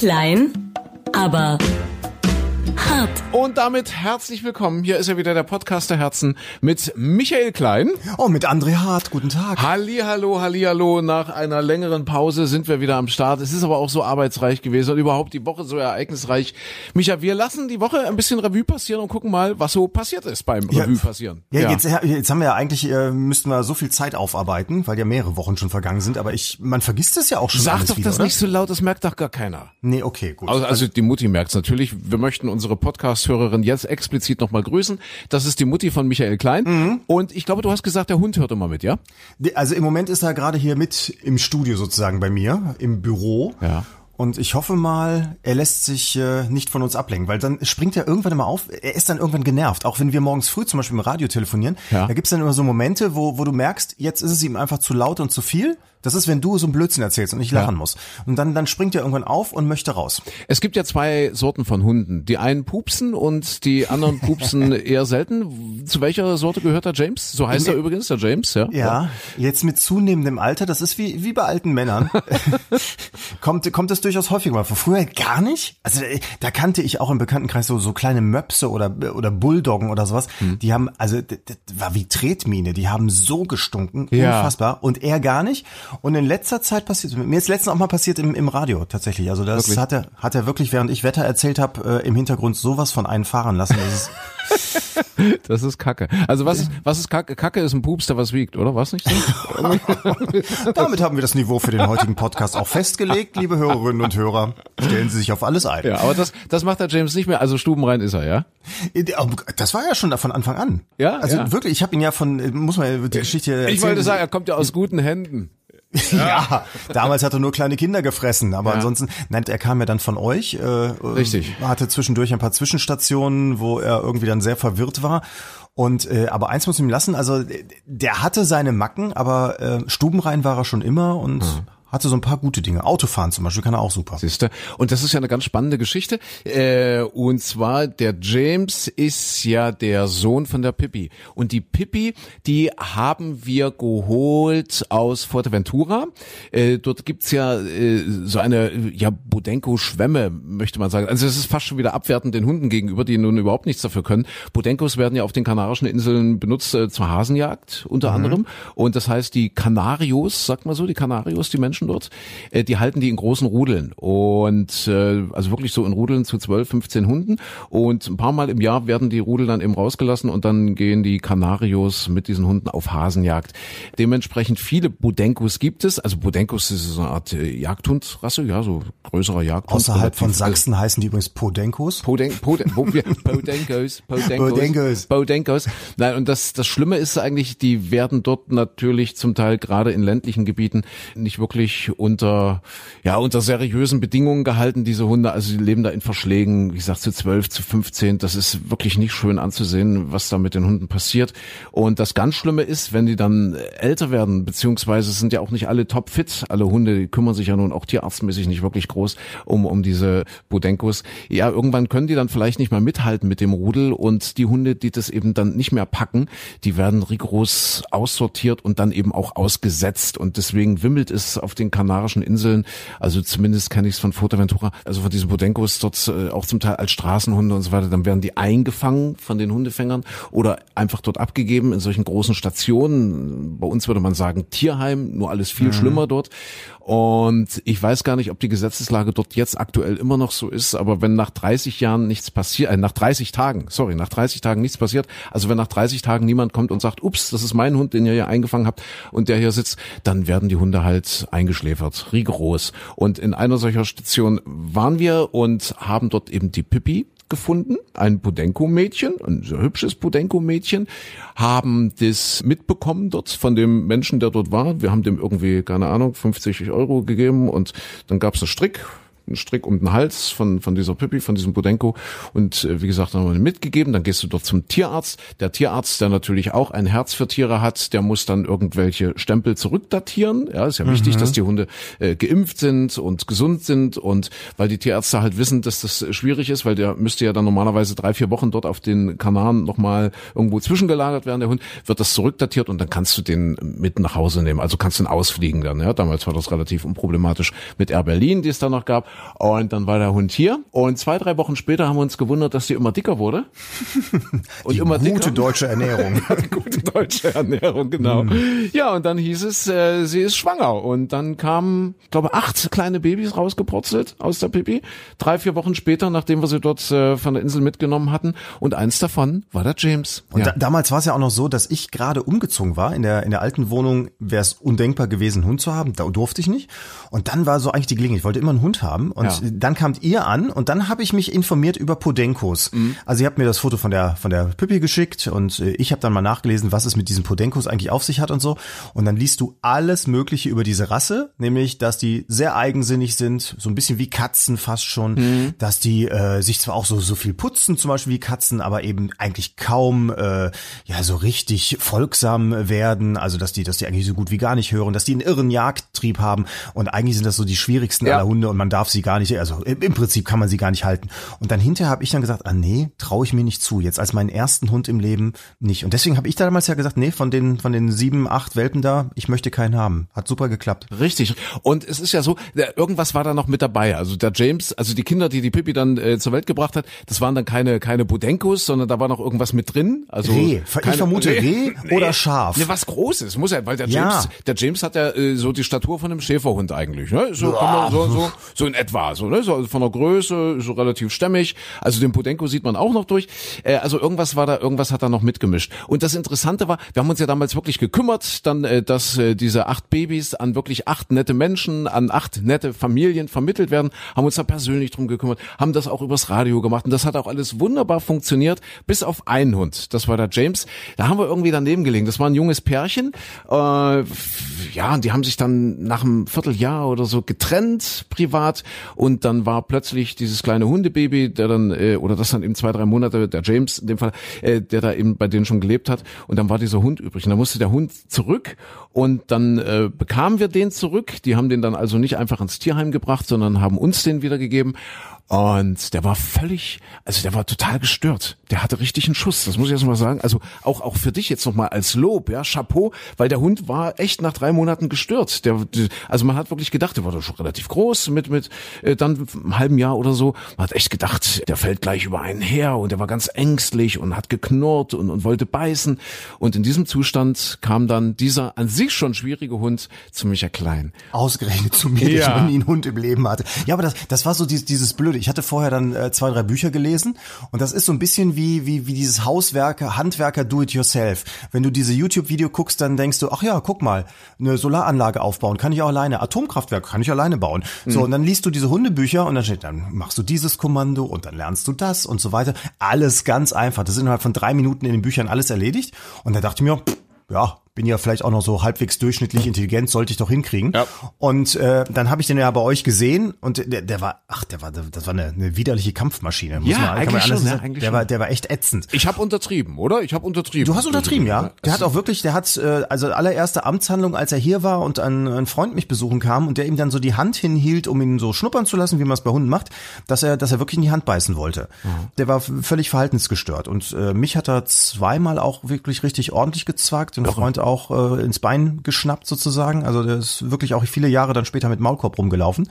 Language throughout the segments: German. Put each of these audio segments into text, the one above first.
Klein, aber hart. Und damit herzlich willkommen. Hier ist ja wieder der Podcast der Herzen mit Michael Klein. Oh, mit André Hart. Guten Tag. Halli, hallo, halli, hallo. Nach einer längeren Pause sind wir wieder am Start. Es ist aber auch so arbeitsreich gewesen und überhaupt die Woche so ereignisreich. Micha, wir lassen die Woche ein bisschen Revue passieren und gucken mal, was so passiert ist beim Ja, Revue passieren. Ja, Jetzt, jetzt haben wir ja eigentlich, äh, müssten wir so viel Zeit aufarbeiten, weil ja mehrere Wochen schon vergangen sind, aber ich, man vergisst es ja auch schon Sag doch wieder, das oder? nicht so laut, das merkt doch gar keiner. Nee, okay, gut. Also, also die Mutti merkt's natürlich. Wir möchten unsere Podcast-Hörerin jetzt explizit nochmal grüßen. Das ist die Mutti von Michael Klein. Mhm. Und ich glaube, du hast gesagt, der Hund hört immer mit, ja? Also im Moment ist er gerade hier mit im Studio sozusagen bei mir, im Büro. Ja. Und ich hoffe mal, er lässt sich äh, nicht von uns ablenken, weil dann springt er irgendwann immer auf, er ist dann irgendwann genervt. Auch wenn wir morgens früh zum Beispiel im Radio telefonieren, Ja. da gibt's dann immer so Momente, wo, wo du merkst, jetzt ist es ihm einfach zu laut und zu viel. Das ist, wenn du so einen Blödsinn erzählst und ich lachen Ja. muss. Und dann, dann springt er irgendwann auf und möchte raus. Es gibt ja zwei Sorten von Hunden. Die einen pupsen und die anderen pupsen eher selten. Zu welcher Sorte gehört der James? So heißt er übrigens, der James, ja? Ja, jetzt mit zunehmendem Alter, das ist wie, wie bei alten Männern, kommt, kommt das durchaus häufiger mal vor. Früher gar nicht. Also äh, da kannte ich auch im Bekanntenkreis so, so kleine Möpse oder, oder Bulldoggen oder sowas. Hm. Die haben, also das, das war wie Tretmine, die haben so gestunken, Ja. unfassbar. Und er gar nicht. Und in letzter Zeit passiert, mir ist letztens auch mal passiert im, im Radio tatsächlich. Also das Wirklich? hat er, hat er wirklich, während ich Wetter erzählt habe, äh, im Hintergrund sowas von einen fahren lassen. Das ist, Das ist Kacke. Also was ist, was ist Kacke? Kacke ist ein Pups, der was wiegt, oder? Was nicht so? Damit haben wir das Niveau für den heutigen Podcast auch festgelegt, liebe Hörerinnen und Hörer. Stellen Sie sich auf alles ein. ja, aber das, das macht der James nicht mehr. Also stubenrein ist er, ja? Das war ja schon von Anfang an. Ja, Also ja. wirklich, ich habe ihn ja von, muss man die Geschichte erzählen. Ich wollte sagen, er kommt ja aus guten Händen. ja, damals hat er nur kleine Kinder gefressen, aber Ja. ansonsten, nein, er kam ja dann von euch. Äh, Richtig. Hatte zwischendurch ein paar Zwischenstationen, wo er irgendwie dann sehr verwirrt war. Und äh, aber eins muss ich ihm lassen, also der hatte seine Macken, aber äh, stubenrein war er schon immer und Mhm. Hatte so ein paar gute Dinge. Autofahren zum Beispiel kann er auch super. Siehste. Und das ist ja eine ganz spannende Geschichte. Äh, und zwar, der James ist ja der Sohn von der Pippi. Und die Pippi, die haben wir geholt aus Fuerteventura. Äh, dort gibt's ja äh, so eine ja Bodenko-Schwemme, möchte man sagen. Also es ist fast schon wieder abwertend den Hunden gegenüber, die nun überhaupt nichts dafür können. Bodenkos werden ja auf den Kanarischen Inseln benutzt äh, zur Hasenjagd unter anderem. Und das heißt, die Kanarios, sagt man so, die Kanarios, die Menschen dort, äh, die halten die in großen Rudeln. Und äh, also wirklich so in Rudeln zu 12, 15 Hunden. Und ein paar Mal im Jahr werden die Rudel dann eben rausgelassen und dann gehen die Kanarios mit diesen Hunden auf Hasenjagd. Dementsprechend viele Bodenkos gibt es. Also Bodenkos ist so eine Art äh, Jagdhundrasse, ja, so größerer Jagdhund. Außerhalb von Sachsen heißen die übrigens Podenkos. Poden, Poden, Podenkos, Podenkos. Podenkos. Nein, und das, das Schlimme ist eigentlich, die werden dort natürlich zum Teil gerade in ländlichen Gebieten nicht wirklich unter, ja, unter seriösen Bedingungen gehalten, diese Hunde. Also die leben da in Verschlägen, wie gesagt, zu 12, zu 15. Das ist wirklich nicht schön anzusehen, was da mit den Hunden passiert. Und das ganz Schlimme ist, wenn die dann älter werden, beziehungsweise sind ja auch nicht alle topfit. Alle Hunde, kümmern sich ja nun auch tierarztmäßig nicht wirklich groß um, um diese Bodenkos. Ja, irgendwann können die dann vielleicht nicht mehr mithalten mit dem Rudel und die Hunde, die das eben dann nicht mehr packen, die werden rigoros aussortiert und dann eben auch ausgesetzt und deswegen wimmelt es auf den Kanarischen Inseln, also zumindest kenne ich es von Fuerteventura, also von diesen Bodenkos dort äh, auch zum Teil als Straßenhunde und so weiter, dann werden die eingefangen von den Hundefängern oder einfach dort abgegeben in solchen großen Stationen. Bei uns würde man sagen Tierheim, nur alles viel schlimmer dort. Und ich weiß gar nicht, ob die Gesetzeslage dort jetzt aktuell immer noch so ist, aber wenn nach 30 Jahren nichts passiert, äh, nach 30 Tagen, sorry, nach 30 Tagen nichts passiert, also wenn nach 30 Tagen niemand kommt und sagt, ups, das ist mein Hund, den ihr hier eingefangen habt und der hier sitzt, dann werden die Hunde halt eingeschläfert, rigoros. Und in einer solcher Station waren wir und haben dort eben die Pippi gefunden, ein Podenko-Mädchen, ein sehr hübsches Podenko-Mädchen, haben das mitbekommen dort von dem Menschen, der dort war. Wir haben dem irgendwie, keine Ahnung, 50 Euro gegeben und dann gab es einen Strick, einen Strick um den Hals von, von dieser Pippi, von diesem Podenko. Und äh, wie gesagt, haben wir ihn mitgegeben. Dann gehst du dort zum Tierarzt. Der Tierarzt, der natürlich auch ein Herz für Tiere hat, der muss dann irgendwelche Stempel zurückdatieren. Ja, ist ja wichtig, dass die Hunde äh, geimpft sind und gesund sind. Und weil die Tierärzte halt wissen, dass das äh, schwierig ist, weil der müsste ja dann normalerweise drei, vier Wochen dort auf den Kanaren nochmal irgendwo zwischengelagert werden, der Hund, wird das zurückdatiert und dann kannst du den mit nach Hause nehmen. Also kannst du ihn ausfliegen dann. Ja, damals war das relativ unproblematisch mit Air Berlin, die es da noch gab. Und dann war der Hund hier. Und zwei, drei Wochen später haben wir uns gewundert, dass sie immer dicker wurde. Und die immer gute dicker. deutsche Ernährung. die gute deutsche Ernährung, genau. Mm. Ja, und dann hieß es, äh, sie ist schwanger. Und dann kamen, glaube acht kleine Babys rausgepurzelt aus der Pipi. Drei, vier Wochen später, nachdem wir sie dort äh, von der Insel mitgenommen hatten. Und eins davon war der James. Und ja. da, damals war es ja auch noch so, dass ich gerade umgezogen war. In der, in der alten Wohnung wäre es undenkbar gewesen, einen Hund zu haben. Da durfte ich nicht. Und dann war so eigentlich die Gelegenheit. Ich wollte immer einen Hund haben. Und ja. dann kamt ihr an und dann habe ich mich informiert über Podenkos. Mhm. Also ihr habt mir das Foto von der von der Pippi geschickt und äh, ich habe dann mal nachgelesen, was es mit diesen Podenkos eigentlich auf sich hat und so. Und dann liest du alles Mögliche über diese Rasse, nämlich, dass die sehr eigensinnig sind, so ein bisschen wie Katzen fast schon, mhm. dass die äh, sich zwar auch so so viel putzen, zum Beispiel wie Katzen, aber eben eigentlich kaum äh, ja so richtig folgsam werden. Also dass die dass die eigentlich so gut wie gar nicht hören, dass die einen irren Jagdtrieb haben und eigentlich sind das so die schwierigsten ja. aller Hunde und man darf sie gar nicht, also im Prinzip kann man sie gar nicht halten. Und dann hinterher habe ich dann gesagt, ah nee, traue ich mir nicht zu. Jetzt als meinen ersten Hund im Leben nicht. Und deswegen habe ich damals ja gesagt, nee, von den von den sieben, acht Welpen da, ich möchte keinen haben. Hat super geklappt. Richtig. Und es ist ja so, irgendwas war da noch mit dabei. Also der James, also die Kinder, die die Pippi dann äh, zur Welt gebracht hat, das waren dann keine keine Budenkos, sondern da war noch irgendwas mit drin. Also Reh. Keine, ich vermute Reh nee, oder Schaf. Nee, was Großes muss ja, weil der James, ja. der James hat ja äh, so die Statur von einem Schäferhund eigentlich. Ne? So, ja. so, so, so in etwa, so, ne? so von der Größe, so relativ stämmig. Also den Podenko sieht man auch noch durch. Äh, also irgendwas war da, irgendwas hat da noch mitgemischt. Und das Interessante war, wir haben uns ja damals wirklich gekümmert, dann, äh, dass äh, diese acht Babys an wirklich acht nette Menschen, an acht nette Familien vermittelt werden, haben uns da persönlich drum gekümmert, haben das auch übers Radio gemacht und das hat auch alles wunderbar funktioniert, bis auf einen Hund. Das war der James. Da haben wir irgendwie daneben gelegen. Das war ein junges Pärchen. Äh, ja, und die haben sich dann nach einem Vierteljahr oder so getrennt privat und dann war plötzlich dieses kleine Hundebaby, der dann äh, oder das dann eben zwei drei Monate der James in dem Fall, äh, der da eben bei denen schon gelebt hat. Und dann war dieser Hund übrig. Und dann musste der Hund zurück. Und dann äh, bekamen wir den zurück. Die haben den dann also nicht einfach ins Tierheim gebracht, sondern haben uns den wiedergegeben und der war völlig, also der war total gestört. Der hatte richtig einen Schuss, das muss ich jetzt mal sagen. Also auch auch für dich jetzt nochmal als Lob, ja, Chapeau, weil der Hund war echt nach drei Monaten gestört. Der, also man hat wirklich gedacht, der war doch schon relativ groß, mit mit äh, dann einem halben Jahr oder so. Man hat echt gedacht, der fällt gleich über einen her und der war ganz ängstlich und hat geknurrt und, und wollte beißen. Und in diesem Zustand kam dann dieser an sich schon schwierige Hund zu Micha Klein. Ausgerechnet zu mir, ja. ich noch nie einen Hund im Leben hatte. Ja, aber das, das war so dieses, dieses blöde ich hatte vorher dann äh, zwei, drei Bücher gelesen und das ist so ein bisschen wie, wie, wie dieses Hauswerker, Handwerker Do-it-yourself. Wenn du diese YouTube-Video guckst, dann denkst du, ach ja, guck mal, eine Solaranlage aufbauen, kann ich auch alleine. Atomkraftwerk kann ich alleine bauen. Mhm. So, und dann liest du diese Hundebücher und dann steht, dann machst du dieses Kommando und dann lernst du das und so weiter. Alles ganz einfach. Das ist innerhalb von drei Minuten in den Büchern alles erledigt. Und da dachte ich mir, pff, ja, bin ja vielleicht auch noch so halbwegs durchschnittlich intelligent, sollte ich doch hinkriegen. Ja. Und äh, dann habe ich den ja bei euch gesehen und der, der war, ach, der war, das war eine, eine widerliche Kampfmaschine. Muss ja, man, eigentlich schon, ne? eigentlich der schon. war, der war echt ätzend. Ich habe untertrieben, oder? Ich habe untertrieben. Du hast untertrieben, ja. Der hat auch wirklich, der hat äh, also allererste Amtshandlung, als er hier war und ein, ein Freund mich besuchen kam und der ihm dann so die Hand hinhielt, um ihn so schnuppern zu lassen, wie man es bei Hunden macht, dass er, dass er wirklich in die Hand beißen wollte. Mhm. Der war völlig verhaltensgestört und äh, mich hat er zweimal auch wirklich richtig ordentlich gezwackt, und Freund auch äh, ins Bein Bein geschnappt sozusagen. Also der ist wirklich auch viele Jahre dann später mit Maulkorb rumgelaufen.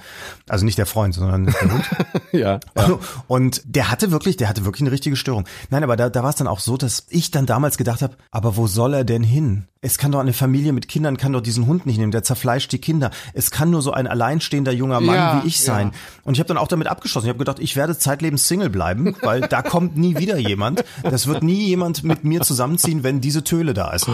Also nicht der Freund, sondern der Hund. ja, ja. Und der hatte wirklich, der hatte wirklich eine richtige Störung. Nein, aber da, da war es dann auch so, dass ich dann damals gedacht habe, aber wo soll er denn hin? Es kann doch eine Familie mit Kindern kann doch diesen Hund nicht nehmen, der zerfleischt die Kinder. Es kann nur so ein alleinstehender junger Mann ja, wie ich sein. Ja. Und ich habe dann auch damit abgeschlossen. Ich habe gedacht, ich werde zeitlebens Single bleiben, weil da kommt nie wieder jemand. Das wird nie jemand mit mir zusammenziehen, wenn diese Töle da ist.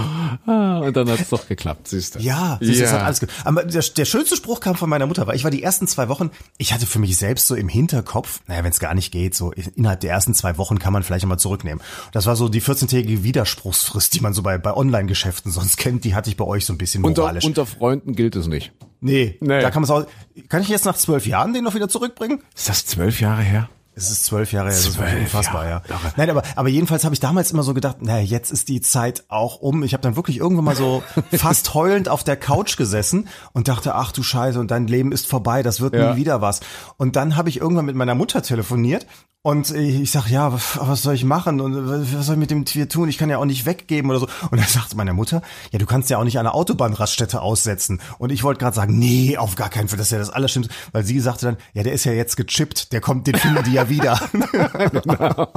Ah, und dann hat's doch geklappt, siehst du. Ja, siehst du, ja. hat alles ge Aber der, der schönste Spruch kam von meiner Mutter, weil ich war die ersten zwei Wochen, ich hatte für mich selbst so im Hinterkopf, naja, wenn es gar nicht geht, so innerhalb der ersten zwei Wochen kann man vielleicht mal zurücknehmen. Das war so die 14-tägige Widerspruchsfrist, die man so bei, bei Online-Geschäften sonst kennt die hatte ich bei euch so ein bisschen moralisch. Unter, unter Freunden gilt es nicht. Nee, nee. da kann man auch. Kann ich jetzt nach zwölf Jahren den noch wieder zurückbringen? Ist das zwölf Jahre her? Es ist zwölf Jahre her, das ist unfassbar, ja. ja. Nein, aber, aber jedenfalls habe ich damals immer so gedacht, naja, jetzt ist die Zeit auch um. Ich habe dann wirklich irgendwann mal so fast heulend auf der Couch gesessen und dachte, ach du Scheiße, und dein Leben ist vorbei, das wird ja. nie wieder was. Und dann habe ich irgendwann mit meiner Mutter telefoniert Und ich sag, ja, was soll ich machen und was soll ich mit dem Tier tun? Ich kann ja auch nicht weggeben oder so. Und dann sagt meine Mutter, ja, du kannst ja auch nicht eine Autobahnraststätte aussetzen. Und ich wollte gerade sagen, nee, auf gar keinen Fall, das ist ja das Allerschlimmste. Weil sie sagte dann, ja, der ist ja jetzt gechippt, der kommt, den finden die ja wieder. genau.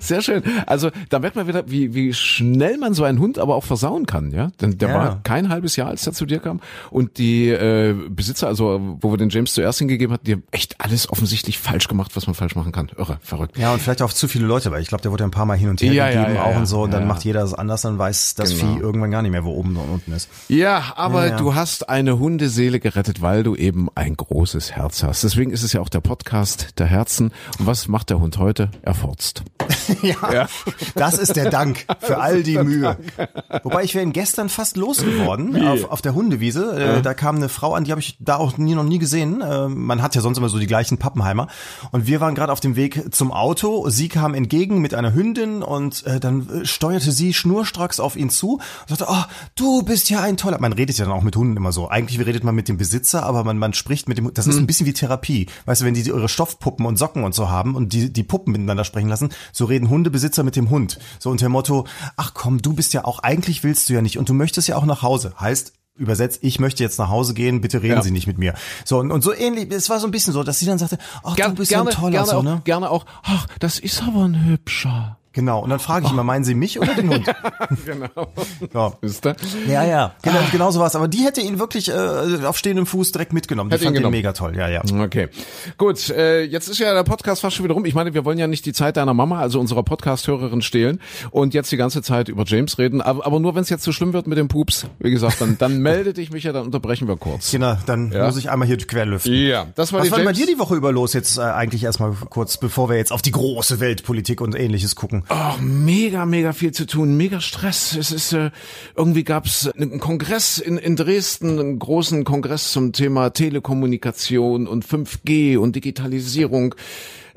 Sehr schön. Also da merkt man wieder, wie, wie schnell man so einen Hund aber auch versauen kann, ja. Denn der ja. war kein halbes Jahr, als er zu dir kam. Und die äh, Besitzer, also wo wir den James zuerst hingegeben hat, die haben echt alles offensichtlich falsch gemacht, was man falsch machen kann. Irre, verrückt. Ja, und vielleicht auch zu viele Leute, weil ich glaube, der wurde ja ein paar Mal hin und her ja, gegeben ja, ja, auch und so. Und dann macht jeder das anders, dann weiß das genau. Vieh irgendwann gar nicht mehr, wo oben und unten ist. Ja, aber du hast eine Hundeseele gerettet, weil du eben ein großes Herz hast. Deswegen ist es ja auch der Podcast der Herzen. Und was macht der Hund heute? Er forzt. ja, das ist der Dank für all die Mühe. Wobei ich wäre ihn gestern fast losgeworden auf, auf der Hundewiese. Äh, Da kam eine Frau an, die habe ich da auch nie noch nie gesehen. Äh, man hat ja sonst immer so die gleichen Pappenheimer. Und wir waren gerade auf dem Weg zum Auto. Sie kam entgegen mit einer Hündin und äh, dann äh, steuerte sie schnurstracks auf ihn zu und sagte, oh, du bist ja ein toller. Man redet ja dann auch mit Hunden immer so. Eigentlich redet man mit dem Besitzer, aber man, man spricht mit dem, das ist hm. ein bisschen wie Therapie. Weißt du, wenn die ihre Stoffpuppen und Socken und so haben und die, die Puppen miteinander sprechen lassen, so reden Hundebesitzer mit dem Hund. So unter dem Motto, ach komm, du bist ja auch, eigentlich willst du ja nicht und du möchtest ja auch nach Hause. Heißt, übersetzt, ich möchte jetzt nach Hause gehen, bitte reden ja. Sie nicht mit mir. So, und, und so ähnlich, es war so ein bisschen so, dass sie dann sagte, ach, Ger du bist gerne, so ein toller, gerne so, ne? Auch, gerne auch, ach, das ist aber ein hübscher. Genau, und dann frage ich immer, meinen Sie mich oder den Hund? genau. Ja. Ist der? ja, ja, genau, ah. genau so was. Aber die hätte ihn wirklich äh, auf stehendem Fuß direkt mitgenommen. Die hätte fand ihn, ihn mega toll, ja, ja. Okay, gut. Äh, jetzt ist ja der Podcast fast schon wieder rum. Ich meine, wir wollen ja nicht die Zeit deiner Mama, also unserer Podcast-Hörerin stehlen und jetzt die ganze Zeit über James reden. Aber, aber nur, wenn es jetzt zu so schlimm wird mit dem Pups, wie gesagt, dann, dann melde dich, Micha, dann unterbrechen wir kurz. Genau, dann ja? muss ich einmal hier querlüften. Ja, das war Was war bei dir die Woche über los jetzt äh, eigentlich erstmal kurz, bevor wir jetzt auf die große Weltpolitik und ähnliches gucken? Oh, mega, mega viel zu tun, mega Stress. Es ist äh, irgendwie gab's einen Kongress in, in Dresden, einen großen Kongress zum Thema Telekommunikation und 5G und Digitalisierung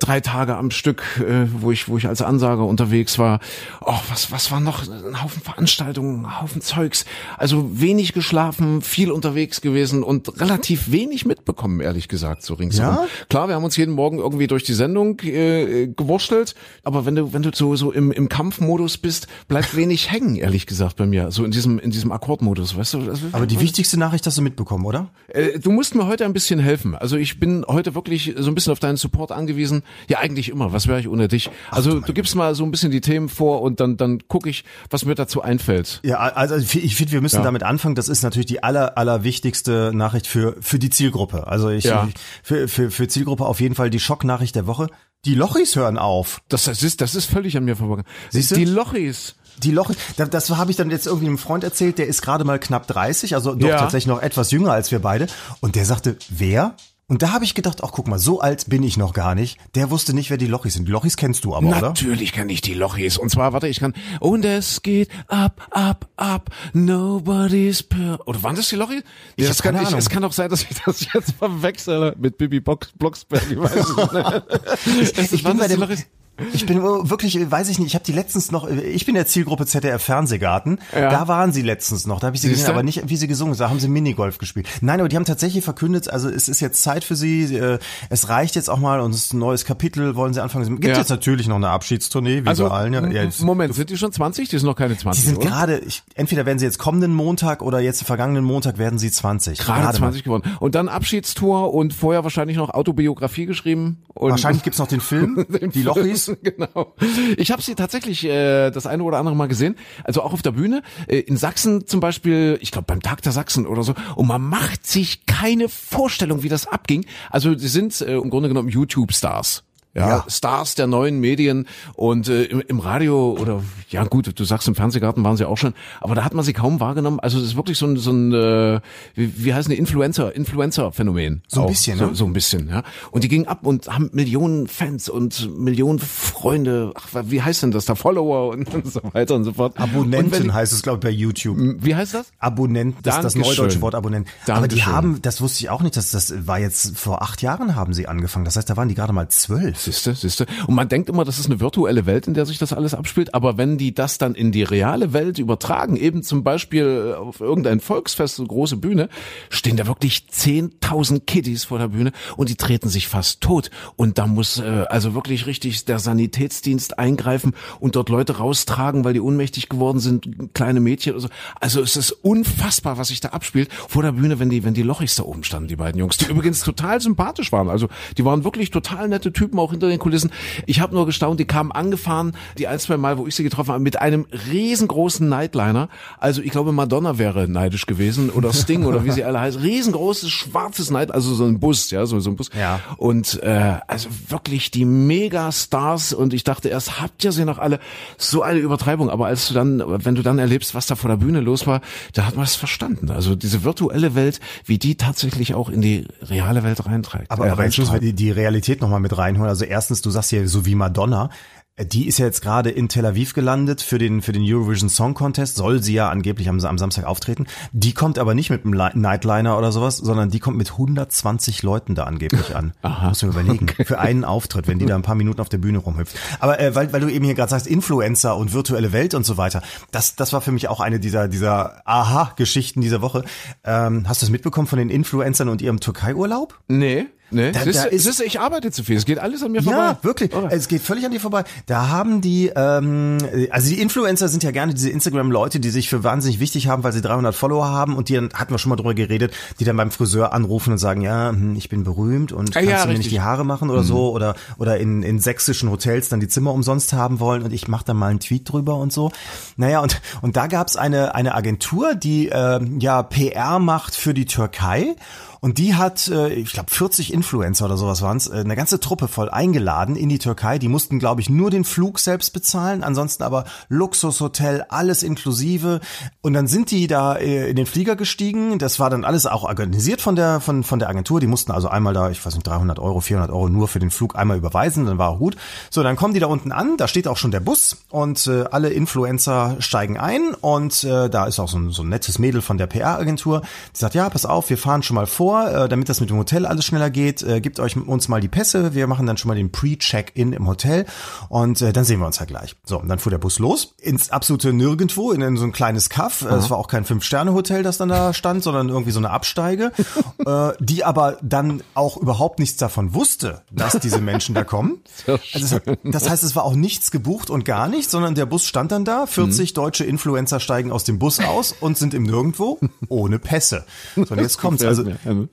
drei Tage am Stück, äh, wo ich wo ich als Ansager unterwegs war. Oh, was was war noch ein Haufen Veranstaltungen, ein Haufen Zeugs. Also wenig geschlafen, viel unterwegs gewesen und relativ wenig mitbekommen, ehrlich gesagt, so ringsum. Ja? Klar, wir haben uns jeden Morgen irgendwie durch die Sendung äh, gewurschtelt, aber wenn du wenn du so so im im Kampfmodus bist, bleibt wenig hängen, ehrlich gesagt bei mir, so in diesem in diesem Akkordmodus, weißt du? Aber die wichtigste Nachricht hast du mitbekommen, oder? Äh, du musst mir heute ein bisschen helfen. Also ich bin heute wirklich so ein bisschen auf deinen Support angewiesen. Ja, eigentlich immer. Was wäre ich ohne dich? Also Ach, du gibst mal so ein bisschen die Themen vor und dann dann gucke ich, was mir dazu einfällt. Ja, also ich finde, wir müssen ja. damit anfangen. Das ist natürlich die aller aller wichtigste Nachricht für für die Zielgruppe. Also ich ja. für, für für Zielgruppe auf jeden Fall die Schocknachricht der Woche. Die Lochis hören auf. Das, das ist das ist völlig an mir vorbei. Siehst du? Die Lochis. Die Lochis, das, das habe ich dann jetzt irgendwie einem Freund erzählt, der ist gerade mal knapp 30, also doch ja. tatsächlich noch etwas jünger als wir beide. Und der sagte, wer? Und da habe ich gedacht, ach guck mal, so alt bin ich noch gar nicht. Der wusste nicht, wer die Lochis sind. Die Lochis kennst du aber, Natürlich oder? Natürlich kenne ich die Lochis. Und zwar, warte, ich kann. Und es geht ab, ab, ab. Nobody's per. Oder waren das die Lochis? Ich das kann, ich, es kann auch sein, dass ich das jetzt verwechsel mit Bibi Blocksberg. Ich weiß nicht. ich, ich bin bei Lochis. Ich bin wirklich, weiß ich nicht, ich habe die letztens noch, ich bin der Zielgruppe ZDF Fernsehgarten, ja. da waren sie letztens noch, da habe ich sie Siehste? gesehen, aber nicht, wie sie gesungen da haben sie Minigolf gespielt. Nein, aber die haben tatsächlich verkündet, also es ist jetzt Zeit für sie, äh, es reicht jetzt auch mal und es ist ein neues Kapitel, wollen sie anfangen. Gibt ja. jetzt natürlich noch eine Abschiedstournee, wie also, bei allen. Ja. ja Moment, sind die schon 20? Die sind noch keine 20, Die sind gerade, entweder werden sie jetzt kommenden Montag oder jetzt vergangenen Montag werden sie 20. Gerade, 20 geworden. Und dann Abschiedstour und vorher wahrscheinlich noch Autobiografie geschrieben. Und wahrscheinlich gibt's noch den Film, den die Lochis. genau. Ich habe sie tatsächlich äh, das eine oder andere Mal gesehen, also auch auf der Bühne. Äh, in Sachsen zum Beispiel, ich glaube beim Tag der Sachsen oder so. Und man macht sich keine Vorstellung, wie das abging. Also sie sind äh, im Grunde genommen YouTube-Stars ja, ja, Stars der neuen Medien und äh, im, im Radio oder ja gut, du sagst im Fernsehgarten waren sie auch schon, aber da hat man sie kaum wahrgenommen. Also es ist wirklich so ein so ein äh, wie, wie heißen die Influencer Influencer Phänomen. So ein auch. bisschen, ne? so, so ein bisschen, ja. Und die gingen ab und haben Millionen Fans und Millionen Freunde. Ach, wie heißt denn das? Da Follower und, und so weiter und so fort. Abonnenten wenn, heißt es glaube ich bei YouTube. Wie heißt das? Abonnent, das ist das neudeutsche Wort Abonnent. Dankeschön. Aber die haben, das wusste ich auch nicht, dass das war jetzt vor acht Jahren haben sie angefangen. Das heißt, da waren die gerade mal zwölf. Siehste, siehste. Und man denkt immer, das ist eine virtuelle Welt, in der sich das alles abspielt. Aber wenn die das dann in die reale Welt übertragen, eben zum Beispiel auf irgendein Volksfest, so große Bühne, stehen da wirklich 10.000 Kiddies vor der Bühne und die treten sich fast tot. Und da muss äh, also wirklich richtig der Sanitätsdienst eingreifen und dort Leute raustragen, weil die ohnmächtig geworden sind, kleine Mädchen oder so. Also es ist unfassbar, was sich da abspielt vor der Bühne, wenn die, wenn die Lochis da oben standen, die beiden Jungs, die übrigens total sympathisch waren. Also die waren wirklich total nette Typen, auch hinter den Kulissen. Ich habe nur gestaunt, die kamen angefahren, die ein, zwei Mal, wo ich sie getroffen habe, mit einem riesengroßen Nightliner. Also ich glaube, Madonna wäre neidisch gewesen oder Sting oder wie sie alle heißen. Riesengroßes schwarzes Night, also so ein Bus, ja, so, so ein Bus. Ja. Und äh, also wirklich die Megastars und ich dachte erst, habt ihr sie noch alle? So eine Übertreibung. Aber als du dann, wenn du dann erlebst, was da vor der Bühne los war, da hat man es verstanden. Also diese virtuelle Welt, wie die tatsächlich auch in die reale Welt reinträgt. Aber, äh, aber jetzt müssen wir die, die Realität nochmal mit reinholen. Also erstens, du sagst hier so wie Madonna. Äh, Die ist ja jetzt gerade in Tel Aviv gelandet für den, für den Eurovision Song Contest. Soll sie ja angeblich am, am Samstag auftreten. Die kommt aber nicht mit einem Li- Nightliner oder sowas, sondern die kommt mit 120 Leuten da angeblich an. Aha. Muss man überlegen. Für einen Auftritt, wenn die da ein paar Minuten auf der Bühne rumhüpft. Aber äh, weil, weil du eben hier gerade sagst, Influencer und virtuelle Welt und so weiter. Das, das war für mich auch eine dieser, dieser Aha-Geschichten dieser Woche. Ähm, hast du es mitbekommen von den Influencern und ihrem Türkei-Urlaub? Nee, nee. Da- siehste, da ist- siehste, ich arbeite zu viel. Es geht alles an mir Ja, vorbei. wirklich. Oder? Es geht völlig an dir vorbei. Da haben die, ähm, also die Influencer sind ja gerne diese Instagram-Leute, die sich für wahnsinnig wichtig haben, weil sie 300 Follower haben und die dann, hatten wir schon mal drüber geredet, die dann beim Friseur anrufen und sagen, ja, hm, ich bin berühmt und Ah, kannst ja, du mir nicht die Haare machen oder so oder oder in, in sächsischen Hotels dann die Zimmer umsonst haben wollen und ich mache da mal einen Tweet drüber und so. Naja, und, und da gab's eine, eine Agentur, die ähm, ja PR macht für die Türkei. Und die hat, äh, ich glaube, 40 Influencer oder sowas waren's, äh, eine ganze Truppe voll eingeladen in die Türkei. Die mussten, glaube ich, nur den Flug selbst bezahlen, ansonsten aber Luxushotel, alles inklusive. Und dann sind die da äh, in den Flieger gestiegen. Das war dann alles auch organisiert von der von von der Agentur. Die mussten also einmal da, ich weiß nicht, 300 Euro, 400 Euro nur für den Flug einmal überweisen. Dann war auch gut. So, dann kommen die da unten an. Da steht auch schon der Bus und äh, alle Influencer steigen ein und äh, da ist auch so ein, so ein nettes Mädel von der PR-Agentur. Die sagt, ja, pass auf, wir fahren schon mal vor, äh, damit das mit dem Hotel alles schneller geht. Äh, gebt euch uns mal die Pässe. Wir machen dann schon mal den Pre-Check-In im Hotel und äh, dann sehen wir uns ja gleich. So, und dann fuhr der Bus los ins absolute Nirgendwo, in, in so ein kleines Kaff. Äh, Es war auch kein Fünf-Sterne-Hotel, das dann da stand, sondern irgendwie so eine Absteige, äh, die aber dann auch überhaupt nichts davon wusste, dass diese Menschen da kommen. Also das, das heißt, es war auch nichts gebucht und gar nichts, sondern der Bus stand dann da. 40 deutsche Influencer steigen aus dem Bus aus und sind im Nirgendwo ohne Pässe. So, und jetzt kommt's. Also,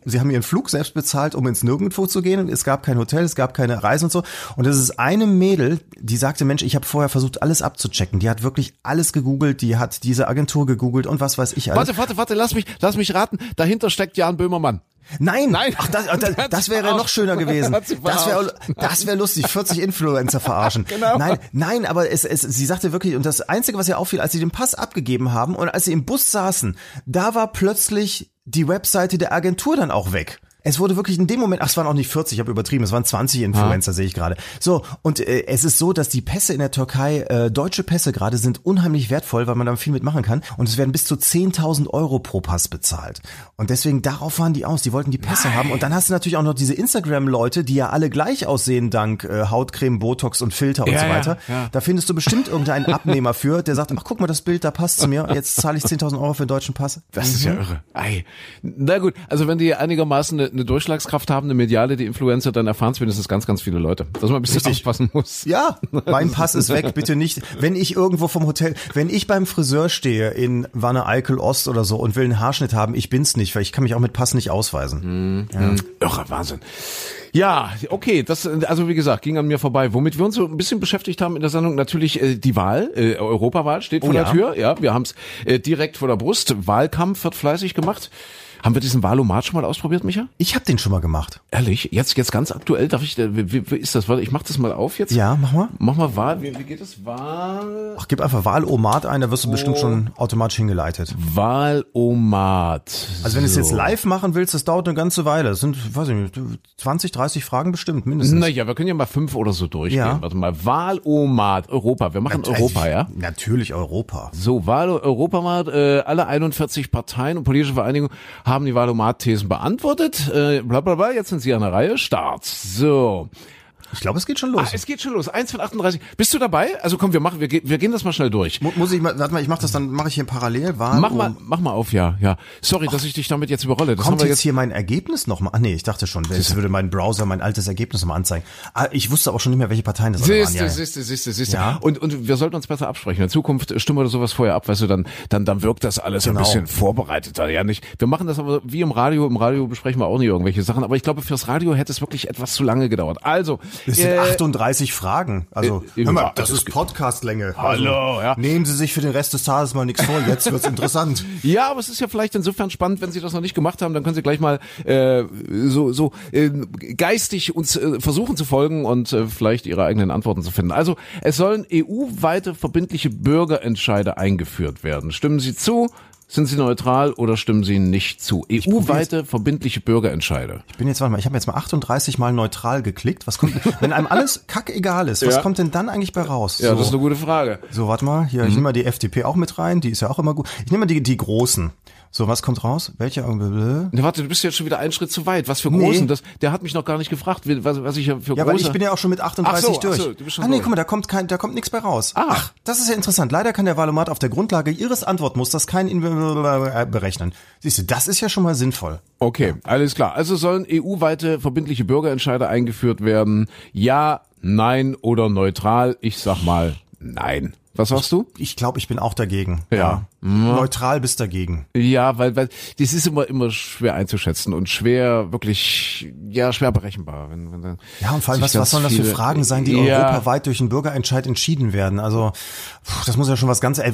sie haben ihren Flug selbst bezahlt, um ins Nirgendwo zu gehen. Es gab kein Hotel, es gab keine Reise und so. Und das ist eine Mädel, die sagte, Mensch, ich habe vorher versucht, alles abzuchecken. Die hat wirklich alles gegoogelt, die hat diese Agentur gegoogelt und was weiß ich alles. Warte, warte, warte, lass mich, lass mich raten. Dahinter steckt Jan Böhmermann. Nein, Nein. Ach, das, das, das wäre noch schöner gewesen. Das wäre, das wäre lustig. 40 Influencer verarschen. Genau. Nein, nein, aber es, es, sie sagte wirklich, und das Einzige, was ihr auffiel, als sie den Pass abgegeben haben und als sie im Bus saßen, da war plötzlich die Webseite der Agentur dann auch weg. Es wurde wirklich in dem Moment, ach, es waren auch nicht 40, ich habe übertrieben, es waren 20 Influencer, sehe ich gerade. So, und äh, es ist so, dass die Pässe in der Türkei, äh, deutsche Pässe gerade, sind unheimlich wertvoll, weil man da viel mitmachen kann. Und es werden bis zu 10.000 Euro pro Pass bezahlt. Und deswegen, darauf waren die aus, die wollten die Pässe haben. Und dann hast du natürlich auch noch diese Instagram-Leute, die ja alle gleich aussehen, dank äh, Hautcreme, Botox und Filter und Ja, so ja, weiter. ja. Da findest du bestimmt irgendeinen Abnehmer für, der sagt, ach guck mal, das Bild, da passt zu mir, jetzt zahle ich 10.000 Euro für den deutschen Pass. Das ist ja irre. Ei. Na gut, also wenn die einigermaßen eine, eine Durchschlagskraft haben, eine mediale, die Influencer, dann erfahren es wenigstens ganz, ganz viele Leute. Dass man ein bisschen Richtig. aufpassen muss. Ja, mein Pass ist weg, bitte nicht. Wenn ich irgendwo vom Hotel, wenn ich beim Friseur stehe in Wanne Eickel Ost oder so und will einen Haarschnitt haben, ich bin's nicht, weil ich kann mich auch mit Pass nicht ausweisen. Irre, Wahnsinn. Ja, okay, das, also wie gesagt, ging an mir vorbei. Womit wir uns so ein bisschen beschäftigt haben in der Sendung, natürlich äh, die Wahl, äh, Europawahl steht vor Oh der ja. Tür. Ja, wir haben es äh, direkt vor der Brust. Wahlkampf wird fleißig gemacht. Haben wir diesen Wahlomat schon mal ausprobiert, Micha? Ich habe den schon mal gemacht. Ehrlich? Jetzt, jetzt ganz aktuell, darf ich, äh, wie, wie, ist das? Warte, ich mach das mal auf jetzt. Ja, mach mal. Mach mal Wahl, wie, wie geht es? Wahl, Ach, gib einfach Wahlomat ein, da wirst du bestimmt schon automatisch hingeleitet. Wahlomat. Also wenn du es So. jetzt live machen willst, das dauert eine ganze Weile. Das sind, weiß ich nicht, 20, 30 Fragen bestimmt, mindestens. Naja, wir können ja mal fünf oder so durchgehen. Ja. Warte mal, Wahlomat, Europa. Wir machen Europa, ja? Natürlich Europa. So, Wahl Europamat, äh, alle 41 Parteien und politische Vereinigungen haben die Wahlomat-Thesen beantwortet. Äh, bla bla bla, jetzt sind sie an der Reihe. Start. So. Ich glaube, es geht schon los. Ah, es geht schon los. Eins von 38. Bist du dabei? Also komm, wir machen, wir, wir gehen das mal schnell durch. Mu- Muss ich mal, warte mal, ich mach das dann, mache ich hier parallel. Wahl Mach mal, mach mal auf, ja, ja. Sorry, dass ich dich damit jetzt überrolle. Das Kommt jetzt jetzt. hier mein Ergebnis nochmal? Ah nee, ich dachte schon, jetzt würde mein Browser mein altes Ergebnis nochmal anzeigen. Ah, ich wusste auch schon nicht mehr, welche Parteien das alle waren. Siehste, Ja, ja. siehste, siehste, siehste. Ja. Und, und wir sollten uns besser absprechen. In Zukunft stimmen wir sowas vorher ab, weißt du, dann, dann, dann wirkt das alles Genau. ein bisschen vorbereiteter. Ja, nicht. Wir machen das aber wie im Radio. Im Radio besprechen wir auch nicht irgendwelche Sachen. Aber ich glaube, fürs Radio hätte es wirklich etwas zu lange gedauert. Also, Das sind äh, 38 Fragen. Also, äh, hör mal, das das ist Podcastlänge. Hallo, also, ja. Nehmen Sie sich für den Rest des Tages mal nichts vor. Jetzt wird's interessant. Ja, aber es ist ja vielleicht insofern spannend, wenn Sie das noch nicht gemacht haben, dann können Sie gleich mal äh, so, so äh, geistig uns äh, versuchen zu folgen und äh, vielleicht Ihre eigenen Antworten zu finden. Also es sollen EU-weite verbindliche Bürgerentscheide eingeführt werden. Stimmen Sie zu? Sind Sie neutral oder stimmen Sie nicht zu? EU-weite verbindliche Bürgerentscheide. Ich bin jetzt, warte mal, ich habe jetzt mal 38 mal neutral geklickt. Was kommt, wenn einem alles kackegal ist, was Ja. kommt denn dann eigentlich bei raus? Ja, so. das ist eine gute Frage. So, warte mal, hier, ich nehme mal die FDP auch mit rein, die ist ja auch immer gut. Ich nehme mal die, die Großen. So, was kommt raus? Welche? Ne, warte, du bist jetzt schon wieder einen Schritt zu weit. Was für Nee. großen? Das, der hat mich noch gar nicht gefragt, was, was ich ja für Ja, große... weil ich bin ja auch schon mit 38 Ach so, ach durch. so, du bist schon ah nee, durch. guck mal, da kommt kein, da kommt nichts bei raus. Ach. das ist ja interessant. Leider kann der Valomat auf der Grundlage Ihres Antwortmusters kein In berechnen. Siehst du, das ist ja schon mal sinnvoll. Okay, alles klar. Also sollen EU-weite verbindliche Bürgerentscheide eingeführt werden? Ja, nein oder neutral? Ich sag mal nein. Was sagst du? Ich glaube, ich bin auch dagegen. Ja. Neutral bist dagegen. Ja, weil, weil das ist immer immer schwer einzuschätzen und schwer wirklich ja schwer berechenbar. Wenn, wenn Ja, und vor allem, was, was sollen das für Fragen sein, die ja, europaweit durch einen Bürgerentscheid entschieden werden? Also, das muss ja schon was ganz, ey,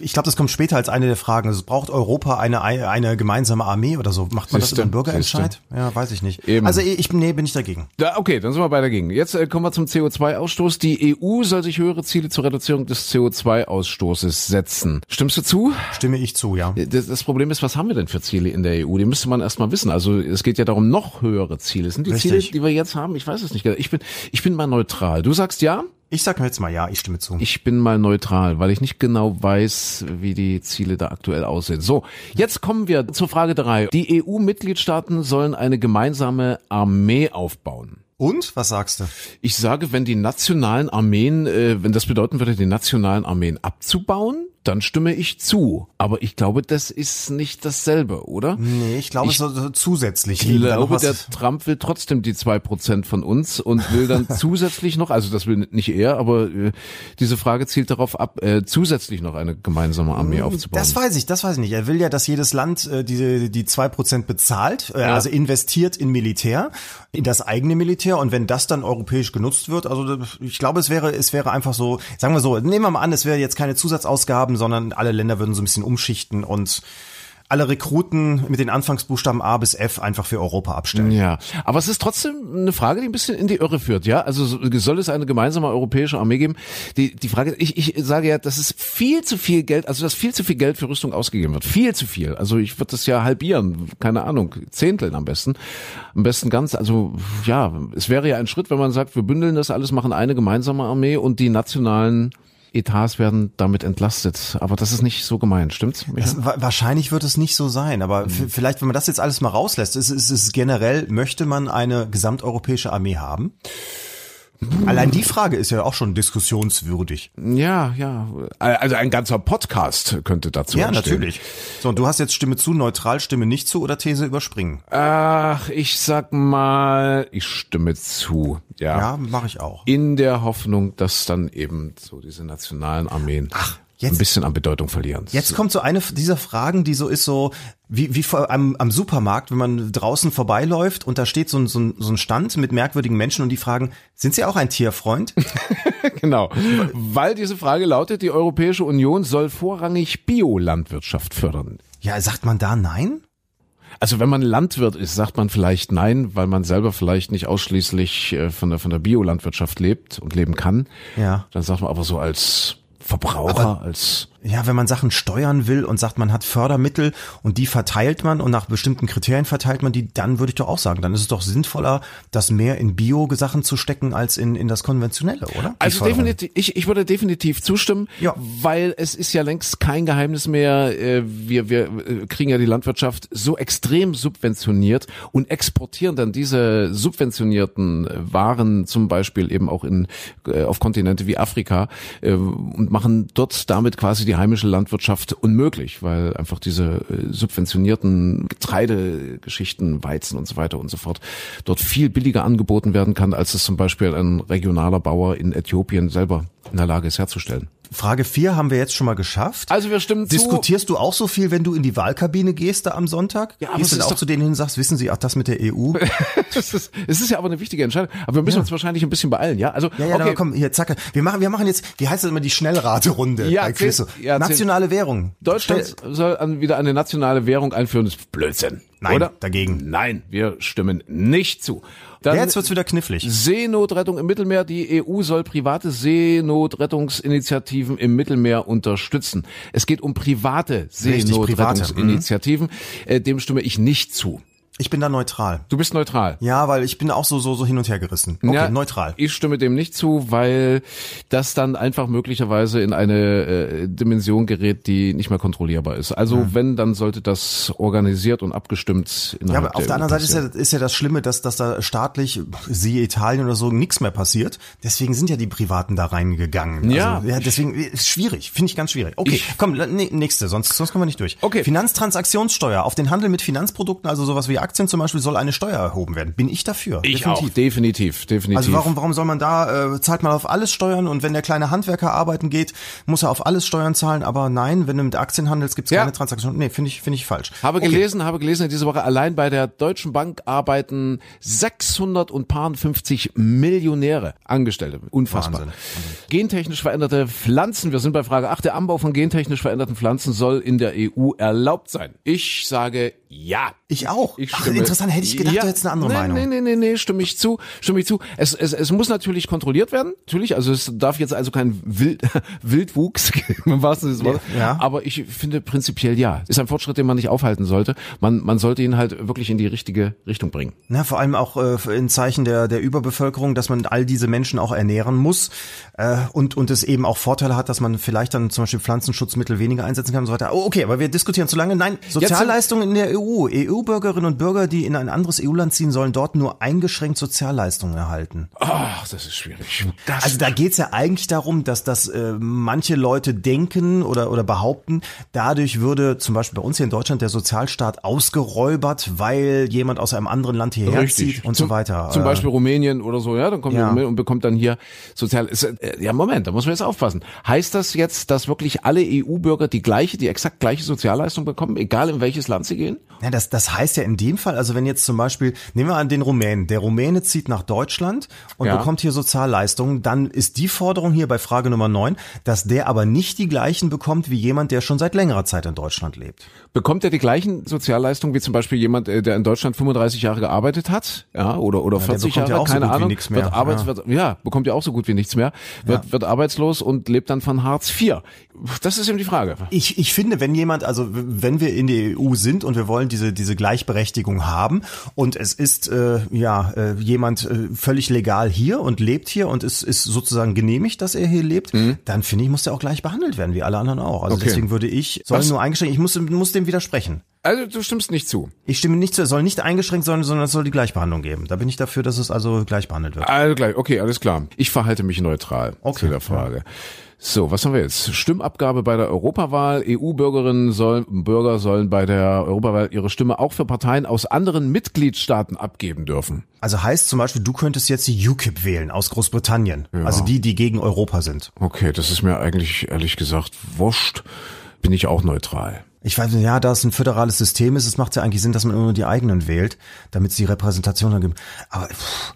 ich glaube, das kommt später als eine der Fragen. Also, braucht Europa eine, eine gemeinsame Armee oder so? Macht man das Siehste, über einen Bürgerentscheid? Ja, weiß ich nicht. Eben. Also, ich bin, nee, bin ich dagegen. Ja, okay, dann sind wir beide dagegen. Jetzt äh, kommen wir zum CO2-Ausstoß. Die EU soll sich höhere Ziele zur Reduzierung des CO2-Ausstoßes setzen. Stimmst du zu? Stimme ich zu, ja. Das, das Problem ist, was haben wir denn für Ziele in der EU? Die müsste man erstmal wissen. Also es geht ja darum, noch höhere Ziele. Sind die Richtig. Ziele, die wir jetzt haben? Ich weiß es nicht. genau. Ich bin, ich bin mal neutral. Du sagst ja? Ich sag mir jetzt mal ja, ich stimme zu. Ich bin mal neutral, weil ich nicht genau weiß, wie die Ziele da aktuell aussehen. So, jetzt kommen wir zur Frage drei. Die EU-Mitgliedstaaten sollen eine gemeinsame Armee aufbauen. Und? Was sagst du? Ich sage, wenn die nationalen Armeen, äh, wenn das bedeuten würde, die nationalen Armeen abzubauen, dann stimme ich zu. Aber ich glaube, das ist nicht dasselbe, oder? Nee, ich glaube, Ich so, so zusätzlich. Ich glaube, der Trump will trotzdem die zwei Prozent von uns und will dann zusätzlich noch, also das will nicht er, aber äh, diese Frage zielt darauf ab, äh, zusätzlich noch eine gemeinsame Armee aufzubauen. Das weiß ich, das weiß ich nicht. Er will ja, dass jedes Land äh, die die zwei Prozent bezahlt, äh, also investiert in Militär, in das eigene Militär. Und wenn das dann europäisch genutzt wird, also ich glaube, es wäre es wäre einfach so, sagen wir so, nehmen wir mal an, es wäre jetzt keine Zusatzausgaben, sondern alle Länder würden so ein bisschen umschichten und alle Rekruten mit den Anfangsbuchstaben A bis F einfach für Europa abstellen. Ja, aber es ist trotzdem eine Frage, die ein bisschen in die Irre führt, ja? Also so- soll es eine gemeinsame europäische Armee geben? Die, die Frage, ich, ich sage ja, das ist viel zu viel Geld, also dass viel zu viel Geld für Rüstung ausgegeben wird. Viel zu viel. Also ich würde das ja halbieren, keine Ahnung, Zehnteln am besten. Am besten ganz, also ja, es wäre ja ein Schritt, wenn man sagt, wir bündeln das alles, machen eine gemeinsame Armee und die nationalen Etats werden damit entlastet. Aber das ist nicht so gemeint, stimmt's? Das, wa- wahrscheinlich wird es nicht so sein, aber v- vielleicht, wenn man das jetzt alles mal rauslässt, ist es generell, möchte man eine gesamteuropäische Armee haben? Allein die Frage ist ja auch schon diskussionswürdig. Ja, ja. Also ein ganzer Podcast könnte dazu Ja, entstehen. natürlich. So, und du hast jetzt Stimme zu, neutral, Stimme nicht zu oder These überspringen? Ach, ich sag mal, ich stimme zu. Ja. Ja, mache ich auch. In der Hoffnung, dass dann eben so diese nationalen Armeen jetzt- ein bisschen an Bedeutung verlieren. Jetzt kommt so eine dieser Fragen, die so ist so, wie, wie vor, am, am Supermarkt, wenn man draußen vorbeiläuft und da steht so ein, so, ein, so ein Stand mit merkwürdigen Menschen und die fragen, sind Sie auch ein Tierfreund? genau. Weil diese Frage lautet, die Europäische Union soll vorrangig Biolandwirtschaft fördern. Ja, sagt man da nein? Also wenn man Landwirt ist, sagt man vielleicht nein, weil man selber vielleicht nicht ausschließlich äh, von der, von der Biolandwirtschaft lebt und leben kann. Ja. Dann sagt man aber so als Verbraucher, als Ja, wenn man Sachen steuern will und sagt, man hat Fördermittel und die verteilt man und nach bestimmten Kriterien verteilt man die, dann würde ich doch auch sagen, dann ist es doch sinnvoller, das mehr in Bio-Sachen zu stecken als in, in das Konventionelle, oder? Die Also Förderung. definitiv, ich, ich würde definitiv zustimmen, Ja. weil es ist ja längst kein Geheimnis mehr. äh, Wir, wir äh, kriegen ja die Landwirtschaft so extrem subventioniert und exportieren dann diese subventionierten Waren zum Beispiel eben auch in äh, auf Kontinente wie Afrika und machen dort damit quasi die heimische Landwirtschaft unmöglich, weil einfach diese äh, subventionierten Getreidegeschichten, Weizen und so weiter und so fort dort viel billiger angeboten werden kann, als es zum Beispiel ein regionaler Bauer in Äthiopien selber in der Lage ist herzustellen. Frage 4 haben wir jetzt schon mal geschafft. Also wir stimmen zu. Diskutierst du auch so viel, wenn du in die Wahlkabine gehst da am Sonntag? Ja, aber Gehst du auch zu denen hin und sagst, wissen Sie, ach, das mit der EU? es, ist, es ist ja aber eine wichtige Entscheidung. Aber wir müssen uns wahrscheinlich ein bisschen beeilen, ja? Also Ja, ja, okay. komm, hier, zack. Wir machen, wir machen jetzt, wie heißt das immer, die Schnellraterunde Ja, bei Quizzo. ja, Nationale Währung. Deutschland Schnell- soll an, wieder eine nationale Währung einführen. Das ist Blödsinn. Nein, oder? dagegen. Nein, wir stimmen nicht zu. Dann Jetzt wird's wieder knifflig. Seenotrettung im Mittelmeer. Die EU soll private Seenotrettungsinitiativen im Mittelmeer unterstützen. Es geht um private private, Seenotrettungsinitiativen. Äh, Dem stimme ich nicht zu. Ich bin da neutral. Du bist neutral. Ja, weil ich bin auch so, so, so hin und her gerissen. Okay, Ja, neutral. Ich stimme dem nicht zu, weil das dann einfach möglicherweise in eine äh, Dimension gerät, die nicht mehr kontrollierbar ist. Also wenn, dann sollte das organisiert und abgestimmt Ja, aber auf der EU anderen Seite ist ja, ist ja das Schlimme, dass, dass da staatlich, siehe Italien oder so, nichts mehr passiert. Deswegen sind ja die Privaten da reingegangen. Ja. Also, ja deswegen ist schwierig, finde ich ganz schwierig. Okay, Ich- komm, nee, nächste, sonst, sonst kommen wir nicht durch. Okay. Finanztransaktionssteuer auf den Handel mit Finanzprodukten, also sowas wie Aktien zum Beispiel, soll eine Steuer erhoben werden. Bin ich dafür. Ich auch, definitiv, definitiv. Also warum, warum soll man da, äh, zahlt man auf alles Steuern und wenn der kleine Handwerker arbeiten geht, muss er auf alles Steuern zahlen, aber nein, wenn du mit Aktien handelst, gibt's Ja. keine Transaktion. Nee, finde ich, finde ich falsch. Habe Okay. gelesen, habe gelesen in dieser Woche allein bei der Deutschen Bank arbeiten 650 Millionäre Angestellte. Unfassbar. Wahnsinn. Gentechnisch veränderte Pflanzen. Wir sind bei Frage 8. Der Anbau von gentechnisch veränderten Pflanzen soll in der EU erlaubt sein. Ich sage ja. Ich auch. Ich Ach, interessant, hätte ich gedacht, Ja. du hättest eine andere nee, Meinung. Nee, nee, nee, nee, stimme ich zu, stimme ich zu. Es, es, es muss natürlich kontrolliert werden, natürlich, also es darf jetzt also kein Wild, Wildwuchs geben, des Wortes. Ja. Aber ich finde prinzipiell ja. Ist ein Fortschritt, den man nicht aufhalten sollte. Man, man sollte ihn halt wirklich in die richtige Richtung bringen. Na, vor allem auch äh, in Zeichen der, der Überbevölkerung, dass man all diese Menschen auch ernähren muss äh, und, und es eben auch Vorteile hat, dass man vielleicht dann zum Beispiel Pflanzenschutzmittel weniger einsetzen kann und so weiter. Oh, okay, aber wir diskutieren zu lange. Nein, Sozialleistungen in der EU. EU-Bürgerinnen und Bürger, die in ein anderes EU-Land ziehen, sollen dort nur eingeschränkt Sozialleistungen erhalten. Ach, das ist schwierig. Das Also da geht's ja eigentlich darum, dass das äh, manche Leute denken oder, oder behaupten, dadurch würde zum Beispiel bei uns hier in Deutschland der Sozialstaat ausgeräubert, weil jemand aus einem anderen Land hierher zieht und zum, so weiter. Zum Äh, Beispiel Rumänien oder so, ja, dann kommt Ja. und bekommt dann hier sozial. Ist, äh, ja, Moment, da muss man jetzt aufpassen. Heißt das jetzt, dass wirklich alle EU-Bürger die gleiche, die exakt gleiche Sozialleistung bekommen, egal in welches Land sie gehen? Ja, das, das heißt ja in dem Fall, also wenn jetzt zum Beispiel, nehmen wir an den Rumänen, der Rumäne zieht nach Deutschland und Ja. bekommt hier Sozialleistungen, dann ist die Forderung hier bei Frage Nummer 9, dass der aber nicht die gleichen bekommt wie jemand, der schon seit längerer Zeit in Deutschland lebt. Bekommt er die gleichen Sozialleistungen wie zum Beispiel jemand, äh, der in Deutschland 35 Jahre gearbeitet hat, ja, oder oder der 40 bekommt ja Jahre, auch so keine gut wie Ahnung, nichts mehr, wird Arbeits, ja. wird, ja, bekommt ja auch so gut wie nichts mehr, wird wird arbeitslos und lebt dann von Hartz IV. Das ist eben die Frage. Ich, ich finde, wenn jemand, also wenn wir in der EU sind und wir wollen diese, diese Gleichberechtigung haben und es ist äh, ja äh, jemand äh, völlig legal hier und lebt hier und es ist sozusagen genehmigt, dass er hier lebt, dann finde ich, muss der auch gleich behandelt werden, wie alle anderen auch. Also Mhm. Okay. deswegen würde ich, soll Was? nur eingeschränkt, ich muss, muss dem widersprechen. Also du stimmst nicht zu. Ich stimme nicht zu, es soll nicht eingeschränkt sein, sondern es soll die Gleichbehandlung geben. Da bin ich dafür, dass es also gleich behandelt wird. Also gleich, okay, alles klar. Ich verhalte mich neutral Okay, zu der Frage. So, was haben wir jetzt? Stimmabgabe bei der Europawahl. EU-Bürgerinnen sollen, Bürger sollen bei der Europawahl ihre Stimme auch für Parteien aus anderen Mitgliedstaaten abgeben dürfen. Also heißt zum Beispiel, du könntest jetzt die UKIP wählen aus Großbritannien. Also die, die gegen Europa sind. Okay, das ist mir eigentlich ehrlich gesagt wurscht. Bin ich auch neutral. Ich weiß nicht, ja, da es ein föderales System ist, es macht ja eigentlich Sinn, dass man immer nur die eigenen wählt, damit es die Repräsentation dann gibt. Aber pff,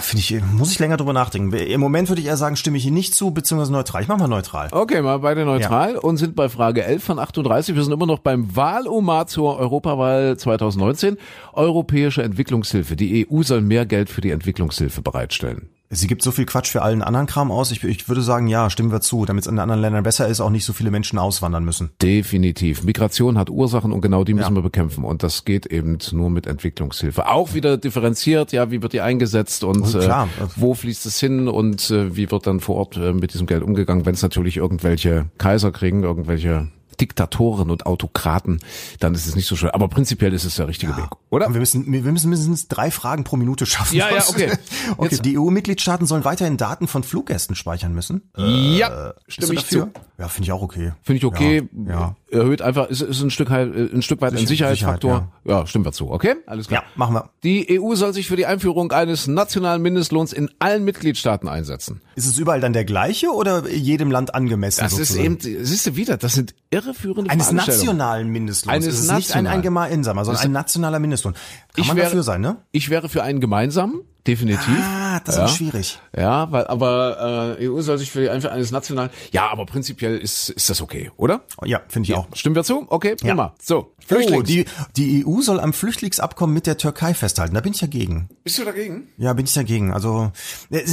finde ich, muss ich länger drüber nachdenken. Im Moment würde ich eher sagen, stimme ich hier nicht zu, beziehungsweise neutral. Ich mach mal neutral. Okay, mal beide neutral und sind bei Frage 11 von 38. Wir sind immer noch beim Wahlomat zur Europawahl 2019. Europäische Entwicklungshilfe. Die EU soll mehr Geld für die Entwicklungshilfe bereitstellen. Sie gibt so viel Quatsch für allen anderen Kram aus. Ich, ich würde sagen, ja, stimmen wir zu, damit es in den anderen Ländern besser ist, auch nicht so viele Menschen auswandern müssen. Definitiv. Migration hat Ursachen und genau die müssen Ja. wir bekämpfen. Und das geht eben nur mit Entwicklungshilfe. Auch wieder differenziert, ja, wie wird die eingesetzt und Oh. Äh, wo fließt es hin und äh, wie wird dann vor Ort äh, mit diesem Geld umgegangen, wenn es natürlich irgendwelche Kaiser kriegen, irgendwelche Diktatoren und Autokraten, dann ist es nicht so schön. Aber prinzipiell ist es der richtige Weg, oder? Und wir müssen, wir müssen mindestens drei Fragen pro Minute schaffen. Ja, ja, okay. okay. Jetzt- Die EU-Mitgliedstaaten sollen weiterhin Daten von Fluggästen speichern müssen. ja, Bist stimme ich zu. Ja, finde ich auch okay. Finde ich okay. Ja, ja. Erhöht einfach, ist, ist ein Stück halt, ein Stück weit ein Sicher- Sicherheitsfaktor. ja. stimmen wir zu. Okay, alles klar. Ja, machen wir. Die EU soll sich für die Einführung eines nationalen Mindestlohns in allen Mitgliedstaaten einsetzen. Ist es überall dann der gleiche oder jedem Land angemessen? Das ist sozusagen? eben, siehst du wieder, das sind irreführende eines nationalen Mindestlohns. Eines es ist nicht ein gemeinsamer, sondern ein nationaler Mindestlohn. Kann man wäre- dafür sein, ne? Ich wäre für einen gemeinsamen, definitiv. Ah, das ja. ist schwierig. Ja, weil, aber äh, EU soll sich für die Einführung eines nationalen. Ja, aber prinzipiell ist ist das okay, oder? Ja, finde ich auch. Stimmen wir zu? Okay, prima. So, Oh, Flüchtlings. die, die EU soll am Flüchtlingsabkommen mit der Türkei festhalten. Da bin ich dagegen. Bist du dagegen? Ja, bin ich dagegen. Also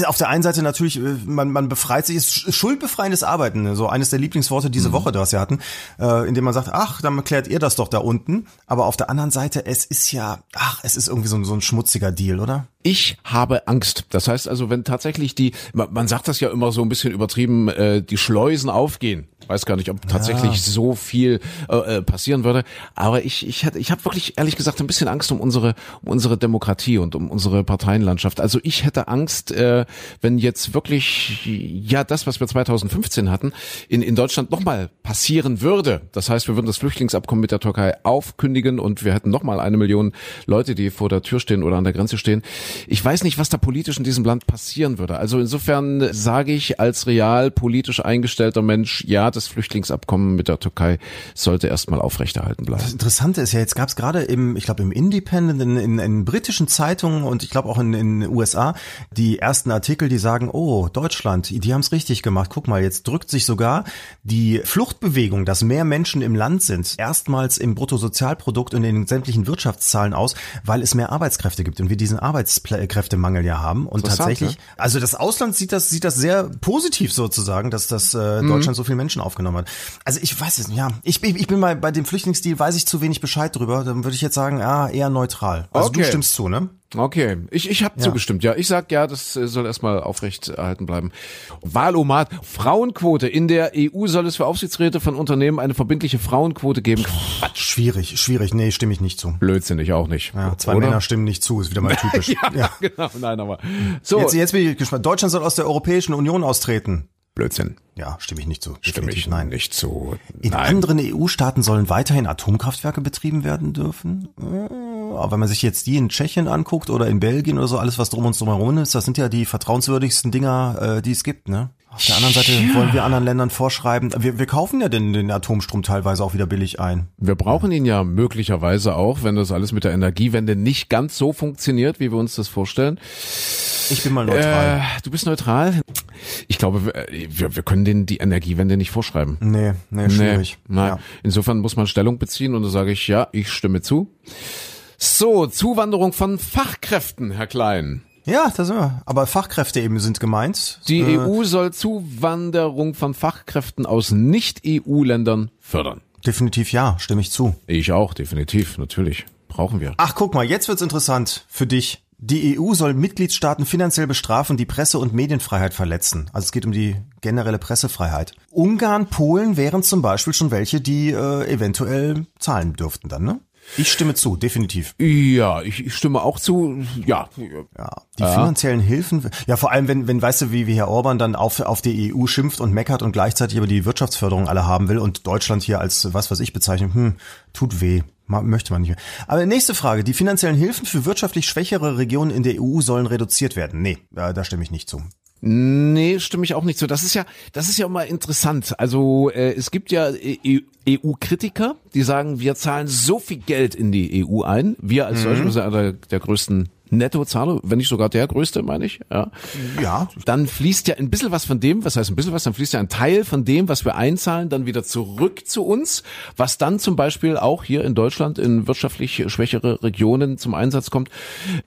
auf der einen Seite natürlich, äh, man, man befreit sich, ist sch- schuldbefreiendes Arbeiten, ne? so eines der Lieblingsworte diese Woche, das wir hatten, äh, indem man sagt, ach, dann klärt ihr das doch da unten. Aber auf der anderen Seite, es ist ja, ach, es ist irgendwie so, ein- so ein schmutziger Deal, oder? Ich habe Angst. Das heißt also, wenn tatsächlich die, man, man sagt das ja immer so ein bisschen übertrieben, äh, die Schleusen aufgehen. Weiß gar nicht, ob tatsächlich so viel äh, äh, passieren würde. Aber ich, ich hätte, ich habe wirklich ehrlich gesagt ein bisschen Angst um unsere, um unsere Demokratie und um unsere Parteienlandschaft. Also ich hätte Angst, äh, wenn jetzt wirklich ja das, was wir 2015 hatten, in, in Deutschland nochmal passieren würde. Das heißt, wir würden das Flüchtlingsabkommen mit der Türkei aufkündigen und wir hätten nochmal eine Million Leute, die vor der Tür stehen oder an der Grenze stehen. Ich weiß nicht, was da politisch in diesem Land passieren würde. Also insofern sage ich als real politisch eingestellter Mensch, ja, das Flüchtlingsabkommen mit der Türkei sollte erstmal aufrechterhalten bleiben. Das Interessante ist ja, jetzt gab es gerade im, ich glaube im Independent, in, in, in britischen Zeitungen und ich glaube auch in den USA, die ersten Artikel, die sagen, oh, Deutschland, die haben es richtig gemacht. Guck mal, jetzt drückt sich sogar die Fluchtbewegung, dass mehr Menschen im Land sind, erstmals im Bruttosozialprodukt und in den sämtlichen Wirtschaftszahlen aus, weil es mehr Arbeitskräfte gibt und wir diesen Arbeitskräftemangel ja haben. Und tatsächlich, also das Ausland sieht das, sieht das sehr positiv sozusagen, dass das äh, Mhm. Deutschland so viele Menschen aufgenommen hat. Also ich weiß es nicht, ja. Ich, ich, ich bin mal bei dem Flüchtlingsdeal, weiß ich zu wenig Bescheid drüber. Dann würde ich jetzt sagen, ah, eher neutral. Also Okay. du stimmst zu, ne? Okay, ich, ich habe zugestimmt, ja. Ich sag ja, das äh, soll erstmal aufrecht erhalten bleiben. Wahlomat, Frauenquote. In der EU soll es für Aufsichtsräte von Unternehmen eine verbindliche Frauenquote geben. Quatsch. Schwierig, schwierig. Nee, stimme ich nicht zu. Blödsinnig auch nicht. Ja, zwei Oder? Männer stimmen nicht zu, ist wieder mal typisch. Ja, genau, nein, aber so. Jetzt, jetzt bin ich gespannt. Deutschland soll aus der Europäischen Union austreten. Blödsinn. Ja, stimme ich nicht zu. Stimme Definitiv ich nein. nicht zu. In Nein. anderen EU-Staaten sollen weiterhin Atomkraftwerke betrieben werden dürfen. Äh, Aber wenn man sich jetzt die in Tschechien anguckt oder in Belgien oder so, alles was drum und drumherum ist, das sind ja die vertrauenswürdigsten Dinger, äh, die es gibt, ne? Auf der anderen Seite wollen wir anderen Ländern vorschreiben, wir, wir kaufen ja den, den Atomstrom teilweise auch wieder billig ein. Wir brauchen ihn ja möglicherweise auch, wenn das alles mit der Energiewende nicht ganz so funktioniert, wie wir uns das vorstellen. Ich bin mal neutral. Äh, du bist neutral. Ich glaube, wir, wir, wir können denen die Energiewende nicht vorschreiben. nee, nee, schwierig. Nee, nein. Ja. Insofern muss man Stellung beziehen und da sage ich, ja, ich stimme zu. So, Zuwanderung von Fachkräften, Herr Klein. ja, da sind wir. Aber Fachkräfte eben sind gemeint. Die Äh, EU soll Zuwanderung von Fachkräften aus Nicht-EU-Ländern fördern. Definitiv ja, stimme ich zu. Ich auch, definitiv, natürlich. Brauchen wir. Ach, guck mal, jetzt wird's interessant für dich. Die EU soll Mitgliedstaaten finanziell bestrafen, die Presse- und Medienfreiheit verletzen. Also es geht um die generelle Pressefreiheit. Ungarn, Polen wären zum Beispiel schon welche, die äh, eventuell zahlen dürften dann, ne? Ich stimme zu, definitiv. Ja, ich, ich stimme auch zu. Ja, Ja, die finanziellen Hilfen, ja vor allem, wenn, wenn weißt du, wie, wie Herr Orban dann auf, auf die EU schimpft und meckert und gleichzeitig aber die Wirtschaftsförderung alle haben will und Deutschland hier als was was ich bezeichne, hm, tut weh. Möchte man nicht mehr. Aber nächste Frage. Die finanziellen Hilfen für wirtschaftlich schwächere Regionen in der EU sollen reduziert werden. Nee, da stimme ich nicht zu. Nee, stimme ich auch nicht zu. Das ist ja, das ist ja immer interessant. Also äh, es gibt ja E- EU-Kritiker, die sagen, wir zahlen so viel Geld in die EU ein. Wir als Deutschland sind einer der größten Nettozahler, wenn nicht sogar der größte, meine ich. Ja. Ja. Dann fließt ja ein bisschen was von dem, was heißt ein bisschen was, dann fließt ja ein Teil von dem, was wir einzahlen, dann wieder zurück zu uns, was dann zum Beispiel auch hier in Deutschland in wirtschaftlich schwächere Regionen zum Einsatz kommt.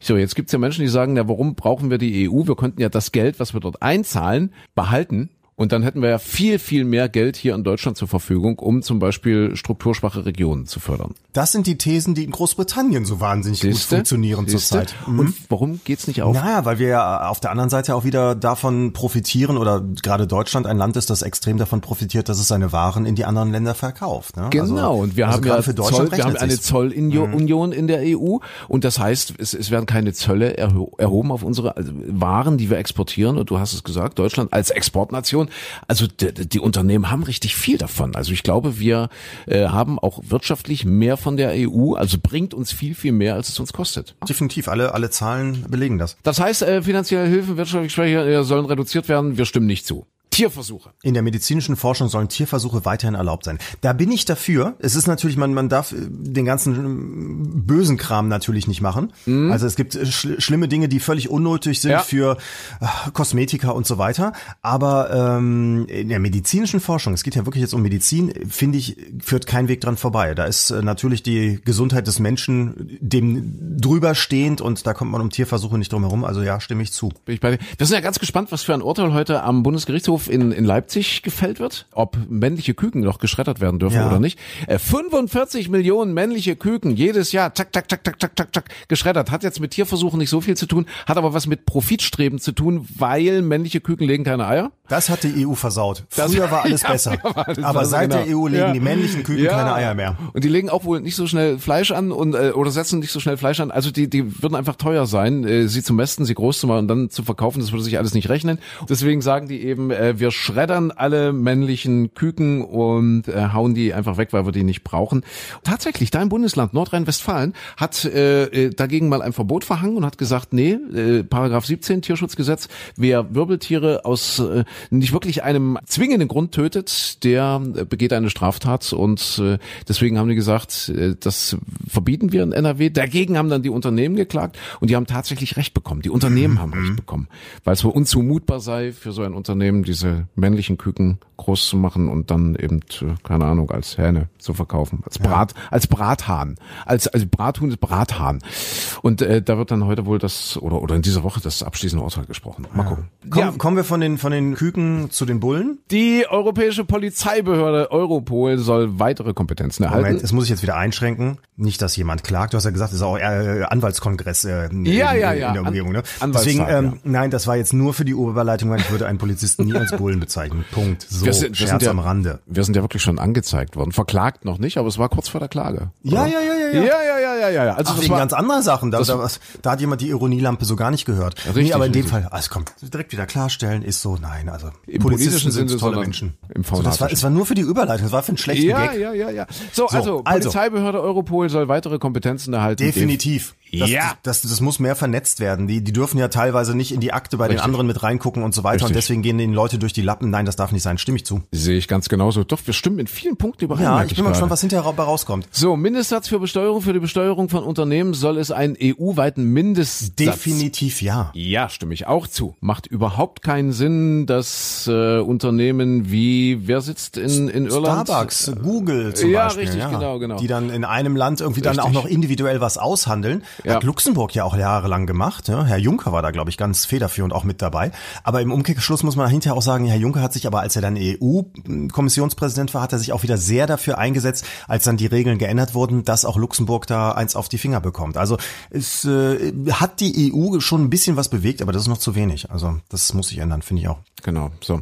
So, jetzt gibt's ja Menschen, die sagen, na, warum brauchen wir die EU? Wir könnten ja das Geld, was wir dort einzahlen, behalten und dann hätten wir ja viel, viel mehr Geld hier in Deutschland zur Verfügung, um zum Beispiel strukturschwache Regionen zu fördern. Das sind die Thesen, die in Großbritannien so wahnsinnig Siehste? gut funktionieren Siehste? zurzeit. Mhm. Und warum geht's nicht auf? Naja, weil wir ja auf der anderen Seite auch wieder davon profitieren oder gerade Deutschland ein Land ist, das extrem davon profitiert, dass es seine Waren in die anderen Länder verkauft. Ne? Genau, Also- und wir also haben ja für Zoll, wir haben eine sich's. Zollunion in der EU und das heißt, es, es werden keine Zölle erho erhoben auf unsere also Waren, die wir exportieren und du hast es gesagt, Deutschland als Exportnation, also die, die Unternehmen haben richtig viel davon. Also ich glaube, wir äh, haben auch wirtschaftlich mehr von der EU, also bringt uns viel, viel mehr, als es uns kostet. Definitiv, alle, alle Zahlen belegen das. Das heißt, äh, finanzielle Hilfen, wirtschaftlich Schwäche äh, sollen reduziert werden, wir stimmen nicht zu. Tierversuche. In der medizinischen Forschung sollen Tierversuche weiterhin erlaubt sein. Da bin ich dafür. Es ist natürlich, man, man darf äh, den ganzen ähm, bösen Kram natürlich nicht machen. Also es gibt äh, schl schlimme Dinge, die völlig unnötig sind Ja. für äh, Kosmetika und so weiter. Aber ähm, in der medizinischen Forschung, es geht ja wirklich jetzt um Medizin, finde ich, führt kein Weg dran vorbei. Da ist äh, natürlich die Gesundheit des Menschen dem drüber stehend und da kommt man um Tierversuche nicht drum herum. Also ja, stimme ich zu. Bin ich bei dir. Wir sind ja ganz gespannt, was für ein Urteil heute am Bundesgerichtshof in, in Leipzig gefällt wird. Ob männliche Küken noch geschreddert werden dürfen Ja. oder nicht. Äh, 45 Millionen männliche Küken jedes Jahr, tak, tak, tak, tak, tak, tak, tak, geschreddert. Hat jetzt mit Tierversuchen nicht so viel zu tun, hat aber was mit Profitstreben zu tun, weil männliche Küken legen keine Eier. Das hat die EU versaut. Das- Früher war alles Ja, besser. war alles Aber besser, seit genau. der EU legen Ja. die männlichen Küken Ja. keine Eier mehr. Und die legen auch wohl nicht so schnell Fleisch an und äh, oder setzen nicht so schnell Fleisch an. Also die, die würden einfach teuer sein, äh, sie zu mästen, sie groß zu machen und dann zu verkaufen. Das würde sich alles nicht rechnen. Deswegen sagen die eben, äh, wir schreddern alle männlichen Küken und äh, hauen die einfach weg, weil wir die nicht brauchen. Tatsächlich, dein Bundesland Nordrhein-Westfalen hat äh, äh, dagegen mal ein Verbot verhangen und hat gesagt, nee, äh, Paragraph 17 Tierschutzgesetz, wer Wirbeltiere aus äh, nicht wirklich einem zwingenden Grund tötet, der äh, begeht eine Straftat und äh, deswegen haben die gesagt, äh, das verbieten wir in NRW. Dagegen haben dann die Unternehmen geklagt und die haben tatsächlich Recht bekommen. Die Unternehmen haben Recht bekommen, weil es wohl unzumutbar sei für so ein Unternehmen, diese männlichen Küken groß zu machen und dann eben, keine Ahnung, als Hähne zu verkaufen, als Brat, als Brathahn, als als Brathuhn Brathahn. Und äh, da wird dann heute wohl das oder oder in dieser Woche das abschließende Urteil gesprochen. Mal gucken. Komm, Kommen wir von den, von den Küken zu den Bullen? Die europäische Polizeibehörde Europol soll weitere Kompetenzen erhalten. Moment, das muss ich jetzt wieder einschränken. Nicht, dass jemand klagt. Du hast ja gesagt, es ist auch äh, Anwaltskongress äh, in, Ja, ja, in ja. der Umgebung. Ne? An- Deswegen, ähm, nein, das war jetzt nur für die Oberleitung, weil ich würde einen Polizisten nie als Bullen bezeichnen. Punkt. So, wir sind, wir Scherz ja, am Rande. Wir sind ja wirklich schon angezeigt worden. Verklagt noch nicht, aber es war kurz vor der Klage. Ja, ja, ja, ja, Ja, ja. ja, ja, ja, ja. ja. Also Ach, das wegen war, ganz anderer Sachen. Da, da, da hat jemand die Ironielampe so gar nicht gehört. Richtig, nee, aber in dem richtig. Fall, also komm, direkt wieder klarstellen, ist so, nein, also Im politischen sind Sinne, tolle Menschen. im so, das war, es war nur für die Überleitung, das war für einen schlechten ja, Gag. ja, ja, ja. So, So, also, also. Polizeibehörde Europol soll weitere Kompetenzen erhalten. Definitiv. Das, Ja. das, das, das muss mehr vernetzt werden. Die, die dürfen ja teilweise nicht in die Akte bei den Richtig. anderen mit reingucken und so weiter. Und Richtig. deswegen gehen den Leute durch die Lappen. Nein, das darf nicht sein. Stimme ich zu. Sehe ich ganz genauso. Doch, wir stimmen in vielen Punkten überein. Ja, ich bin mal gespannt, was hinterher rauskommt. So, Mindestsatz für Besteuerung. Für die Besteuerung von Unternehmen soll es einen EU-weiten Mindestsatz Definitiv ja. Ja, stimme ich auch zu. Macht überhaupt keinen Sinn, dass äh, Unternehmen wie, wer sitzt in, in Irland? Starbucks, Google zum Ja, Beispiel. richtig, genau, genau. Die dann in einem Land irgendwie dann Richtig. auch noch individuell was aushandeln. Ja. Hat Luxemburg ja auch jahrelang gemacht. Ja. Herr Juncker war da, glaube ich, ganz federführend auch mit dabei. Aber im Umkehrschluss muss man hinterher auch sagen, Herr Juncker hat sich aber, als er dann EU-Kommissionspräsident war, hat er sich auch wieder sehr dafür eingesetzt, als dann die Regeln geändert wurden, dass auch Luxemburg da eins auf die Finger bekommt. Also es äh, hat die EU schon ein bisschen was bewegt, aber das ist noch zu wenig. Also das muss sich ändern, finde ich auch. Genau, so.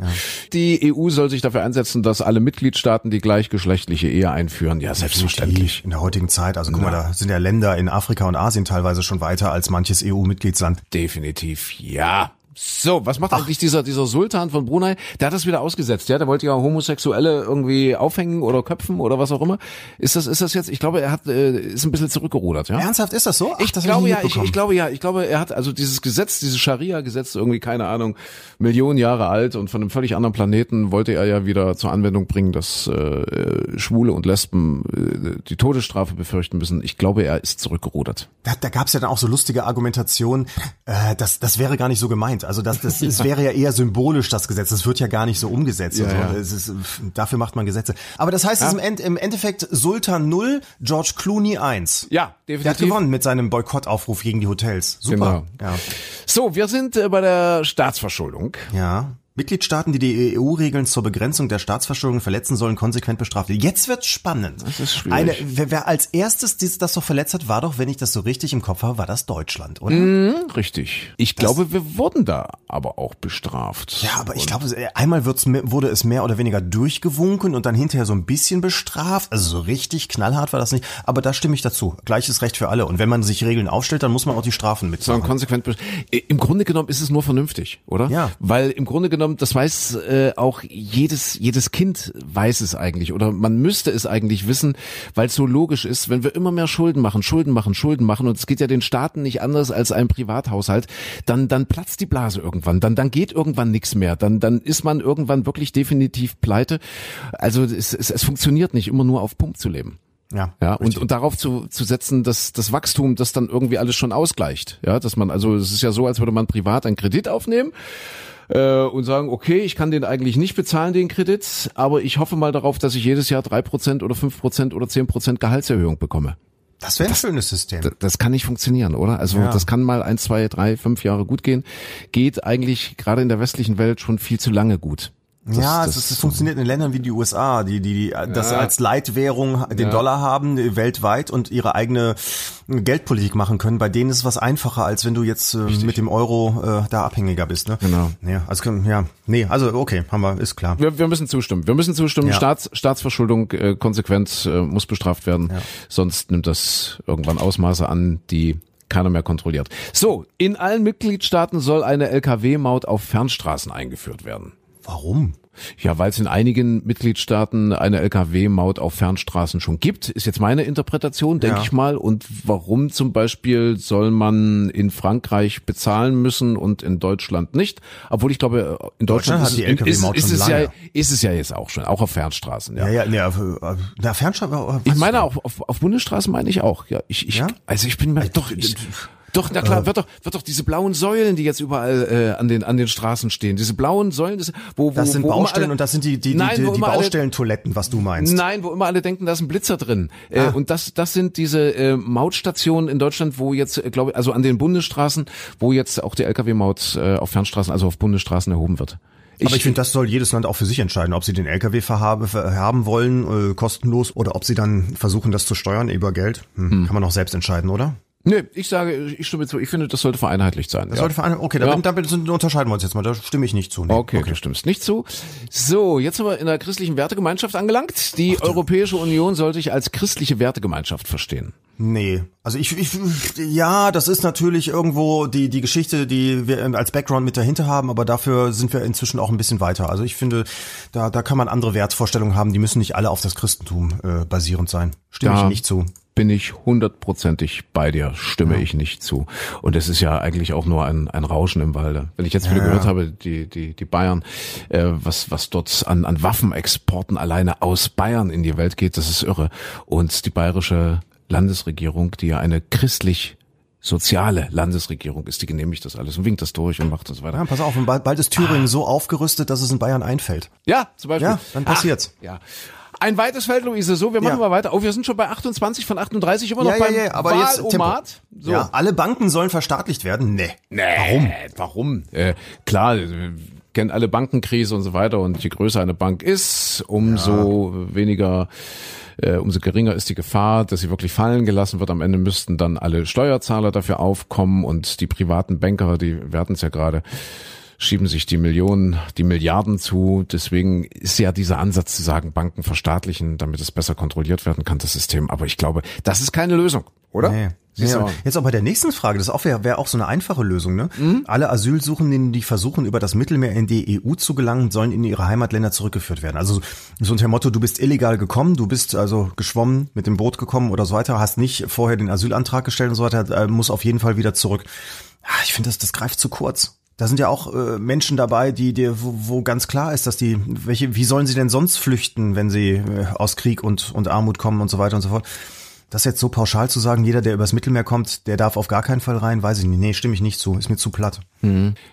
Die EU soll sich dafür einsetzen, dass alle Mitgliedstaaten die gleichgeschlechtliche Ehe einführen. Ja, selbstverständlich. In der heutigen Zeit, also guck mal, da sind ja Länder in Afrika und Asien teilweise schon weiter als manches EU-Mitgliedsland. Definitiv, ja. So, was macht eigentlich dieser, dieser Sultan von Brunei? Der hat das wieder ausgesetzt, ja? Der wollte ja Homosexuelle irgendwie aufhängen oder köpfen oder was auch immer. Ist das, ist das jetzt, ich glaube, er hat, äh, ist ein bisschen zurückgerudert, ja? Ernsthaft, ist das so? Ach, Ich das glaube ja, ich, ich glaube ja, ich glaube, er hat also dieses Gesetz, dieses Scharia-Gesetz, irgendwie keine Ahnung, Millionen Jahre alt und von einem völlig anderen Planeten wollte er ja wieder zur Anwendung bringen, dass äh, Schwule und Lesben äh, die Todesstrafe befürchten müssen. Ich glaube, er ist zurückgerudert. Da, da gab es ja dann auch so lustige Argumentationen, äh, das, das wäre gar nicht so gemeint. Also das, das es wäre ja eher symbolisch, das Gesetz. Das wird ja gar nicht so umgesetzt. Ja, so. ja. Es ist, dafür macht man Gesetze. Aber das heißt, es ist im, End, im Endeffekt Sultan 0, George Clooney 1. Ja, Der hat definitiv. gewonnen mit seinem Boykottaufruf gegen die Hotels. Super. Genau. So, wir sind äh, bei der Staatsverschuldung. Ja. Mitgliedstaaten, die die EU-Regeln zur Begrenzung der Staatsverschuldung verletzen sollen, konsequent bestraft. Jetzt wird's spannend. Das ist schwierig. Eine, wer, wer als erstes dies, das so verletzt hat, war doch, wenn ich das so richtig im Kopf habe, war das Deutschland, oder? Hm, richtig. Ich glaube, wir wurden da aber auch bestraft. Ja, aber ich glaube, einmal wird's, wurde es mehr oder weniger durchgewunken und dann hinterher so ein bisschen bestraft. Also so richtig knallhart war das nicht. Aber da stimme ich dazu. Gleiches Recht für alle. Und wenn man sich Regeln aufstellt, dann muss man auch die Strafen sondern mitzahlen. konsequent. bes- Äh, Im Grunde genommen ist es nur vernünftig, oder? Ja. Weil im Grunde genommen, das weiß äh, auch jedes jedes Kind weiß es eigentlich oder man müsste es eigentlich wissen, weil es so logisch ist, wenn wir immer mehr Schulden machen, Schulden machen, Schulden machen und es geht ja den Staaten nicht anders als einem Privathaushalt, dann dann platzt die Blase irgendwann, dann dann geht irgendwann nichts mehr, dann dann ist man irgendwann wirklich definitiv pleite. Also es, es, es funktioniert nicht immer nur auf Pump zu leben. Ja, Ja, und, und darauf zu, zu setzen, dass das Wachstum das dann irgendwie alles schon ausgleicht. Ja, dass man, also es ist ja so, als würde man privat einen Kredit aufnehmen äh, und sagen, okay, ich kann den eigentlich nicht bezahlen, den Kredit, aber ich hoffe mal darauf, dass ich jedes Jahr drei Prozent oder fünf Prozent oder zehn Prozent Gehaltserhöhung bekomme. Das wäre ein schönes System. D- Das kann nicht funktionieren, oder? Also Ja. das kann mal ein, zwei, drei, fünf Jahre gut gehen. Geht eigentlich gerade in der westlichen Welt schon viel zu lange gut. Das- ja, das- es, es funktioniert in Ländern wie die USA, die, die, die das als Leitwährung den Ja. Dollar haben, äh, weltweit und ihre eigene äh, Geldpolitik machen können. Bei denen ist es was einfacher, als wenn du jetzt äh, mit dem Euro äh, da abhängiger bist. Ne? Genau. Ja, also, ja, nee, also okay, haben wir, ist klar. Wir, wir müssen zustimmen. Wir müssen zustimmen. Ja. Staats, Staatsverschuldung äh, konsequent äh, muss bestraft werden. Sonst nimmt das irgendwann Ausmaße an, die keiner mehr kontrolliert. So, in allen Mitgliedstaaten soll eine Lkw-Maut auf Fernstraßen eingeführt werden. Warum? Ja, weil es in einigen Mitgliedstaaten eine Lkw-Maut auf Fernstraßen schon gibt, ist jetzt meine Interpretation, denke Ja. ich mal. Und warum zum Beispiel soll man in Frankreich bezahlen müssen und in Deutschland nicht? Obwohl ich glaube, in Deutschland, Deutschland hat ist, ist, ist, es ja, ist es ja jetzt auch schon, auch auf Fernstraßen. Ja. Ja, ja, äh, na, Fernstraße. Ich meine auch auf, auf Bundesstraßen meine ich auch. Ja, ich, ich Ja? also ich bin mir doch ich, doch na klar, wird doch wird doch diese blauen Säulen, die jetzt überall äh, an den an den Straßen stehen, diese blauen Säulen, das, wo wo Das sind wo Baustellen alle, und das sind die, die, die, Nein, die, wo die Baustellentoiletten, was du meinst. Nein, wo immer alle denken, da ist ein Blitzer drin. Äh, Ah. und das, das sind diese äh, Mautstationen in Deutschland, wo jetzt, äh, glaube ich, also an den Bundesstraßen, wo jetzt auch die Lkw-Maut äh, auf Fernstraßen, also auf Bundesstraßen erhoben wird. Aber ich finde, das soll jedes Land auch für sich entscheiden, ob sie den LKW verhabe, haben wollen, äh, kostenlos, oder ob sie dann versuchen, das zu steuern über Geld. Hm, Kann man auch selbst entscheiden, oder? Nee, ich sage, ich stimme zu. Ich finde, das sollte vereinheitlicht sein. Das ja. sollte eine, okay, da, Ja. bin, da bin, unterscheiden wir uns jetzt mal. Da stimme ich nicht zu. Nee. Okay, du stimmst nicht zu. So, jetzt sind wir in der christlichen Wertegemeinschaft angelangt. Die Europäische Union soll sich als christliche Wertegemeinschaft verstehen. Nee, also ich, ich ja, das ist natürlich irgendwo die die Geschichte, die wir als Background mit dahinter haben, aber dafür sind wir inzwischen auch ein bisschen weiter. Also ich finde, da da kann man andere Wertvorstellungen haben, die müssen nicht alle auf das Christentum äh, basierend sein. Stimme Da ich nicht zu. Bin ich hundertprozentig bei dir, stimme ich nicht zu. Und es ist ja eigentlich auch nur ein, ein Rauschen im Walde. Wenn ich jetzt wieder Ja, gehört ja. habe, die, die, die Bayern, äh, was, was dort an, an Waffenexporten alleine aus Bayern in die Welt geht, das ist irre. Und die bayerische Landesregierung, die ja eine christlich soziale Landesregierung ist, die genehmigt das alles und winkt das durch und macht das weiter. Ja, pass auf, und bald, ist Thüringen so aufgerüstet, dass es in Bayern einfällt. Ja, zum Beispiel. Ja, dann passiert's. Ach, ja. Ein weites Feld, Luise. So, wir machen Ja. mal weiter. Oh, wir sind schon bei 28 von 38, immer noch Ja, ja, beim ja, aber jetzt Tempo. Wahlomat. So. Ja, alle Banken sollen verstaatlicht werden? Nee. Nee, warum? Warum? Äh, klar, wir kennen alle Bankenkrise und so weiter und je größer eine Bank ist, umso weniger, äh, umso geringer ist die Gefahr, dass sie wirklich fallen gelassen wird. Am Ende müssten dann alle Steuerzahler dafür aufkommen und die privaten Banker, die, hatten es ja gerade, schieben sich die Millionen, die Milliarden zu. Deswegen ist ja dieser Ansatz zu sagen, Banken verstaatlichen, damit es besser kontrolliert werden kann, das System. Aber ich glaube, das ist keine Lösung, oder? Nee. Ja, du? jetzt auch bei der nächsten Frage, das wäre wär auch so eine einfache Lösung. Ne? Alle Asylsuchenden, die versuchen, über das Mittelmeer in die EU zu gelangen, sollen in ihre Heimatländer zurückgeführt werden. Also so unter dem Motto, du bist illegal gekommen, du bist also geschwommen, mit dem Boot gekommen oder so weiter, hast nicht vorher den Asylantrag gestellt und so weiter, äh, muss auf jeden Fall wieder zurück. Ah, Ich finde, das, das greift zu kurz. Da sind ja auch äh, Menschen dabei, die dir, wo, wo ganz klar ist, dass die, welche, wie sollen sie denn sonst flüchten, wenn sie äh, aus Krieg und, und Armut kommen und so weiter und so fort. Das jetzt so pauschal zu sagen, jeder, der übers Mittelmeer kommt, der darf auf gar keinen Fall rein, weiß ich nicht. Nee, stimme ich nicht zu. Ist mir zu platt.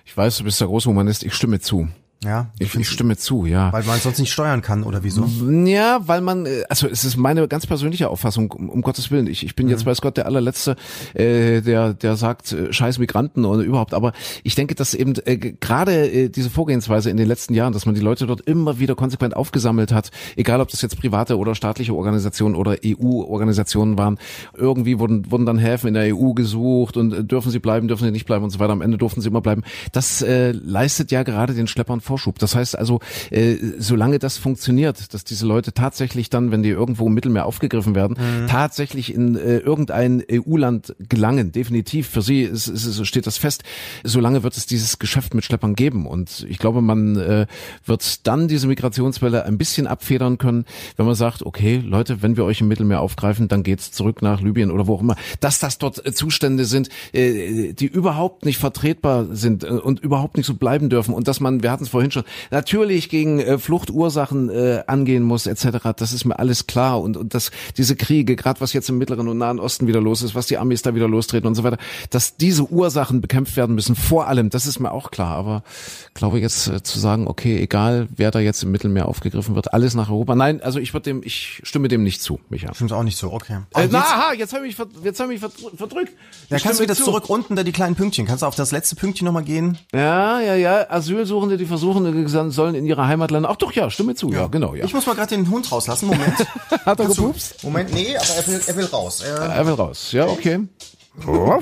Ich weiß, du bist der große Humanist, ich stimme zu. Ja. Ich, ich stimme zu, ja. Weil man sonst nicht steuern kann oder wieso? Ja, weil man, äh, also es ist meine ganz persönliche Auffassung, um, um Gottes Willen. Ich, ich bin jetzt, weiß Gott, der allerletzte, äh, der, der sagt, äh, scheiß Migranten oder überhaupt. Aber ich denke, dass eben äh, gerade äh, diese Vorgehensweise in den letzten Jahren, dass man die Leute dort immer wieder konsequent aufgesammelt hat, egal ob das jetzt private oder staatliche Organisationen oder EU-Organisationen waren, irgendwie wurden, wurden dann Häfen in der EU gesucht und äh, dürfen sie bleiben, dürfen sie nicht bleiben und so weiter. Am Ende durften sie immer bleiben. Das äh, leistet ja gerade den Schleppern Vorschub. Das heißt also, äh, solange das funktioniert, dass diese Leute tatsächlich dann, wenn die irgendwo im Mittelmeer aufgegriffen werden, tatsächlich in äh, irgendein EU-Land gelangen, definitiv für sie ist, ist, ist, steht das fest, solange wird es dieses Geschäft mit Schleppern geben. Und ich glaube, man äh, wird dann diese Migrationswelle ein bisschen abfedern können, wenn man sagt, okay, Leute, wenn wir euch im Mittelmeer aufgreifen, dann geht's zurück nach Libyen oder wo auch immer. Dass das dort äh, Zustände sind, äh, die überhaupt nicht vertretbar sind äh, und überhaupt nicht so bleiben dürfen und dass man, wir hatten es vorhin schon, natürlich gegen äh, Fluchtursachen äh, angehen muss etc. Das ist mir alles klar und und dass diese Kriege, gerade was jetzt im Mittleren und Nahen Osten wieder los ist, was die Amis da wieder lostreten und so weiter, dass diese Ursachen bekämpft werden müssen. Vor allem, das ist mir auch klar. Aber ich glaube jetzt äh, zu sagen, okay, egal wer da jetzt im Mittelmeer aufgegriffen wird, alles nach Europa. Nein, also ich würde dem, ich stimme dem nicht zu, Micha. Stimmt auch nicht so, okay. Äh, jetzt, na, aha, jetzt habe ich, jetzt hab ich verdr- verdrückt. Ich kannst du wieder zu. zurück unten, da die kleinen Pünktchen. Kannst du auf das letzte Pünktchen nochmal gehen? Ja, ja, ja. Asylsuchende, die versuchen, äh, sollen in ihre Heimatländer. Ach doch, ja, stimme zu. Ja, genau, ja. Ich muss mal gerade den Hund rauslassen. Moment. Hat er gepupst? Moment, nee, aber er will, er will raus. Er, Er will raus. Ja, okay.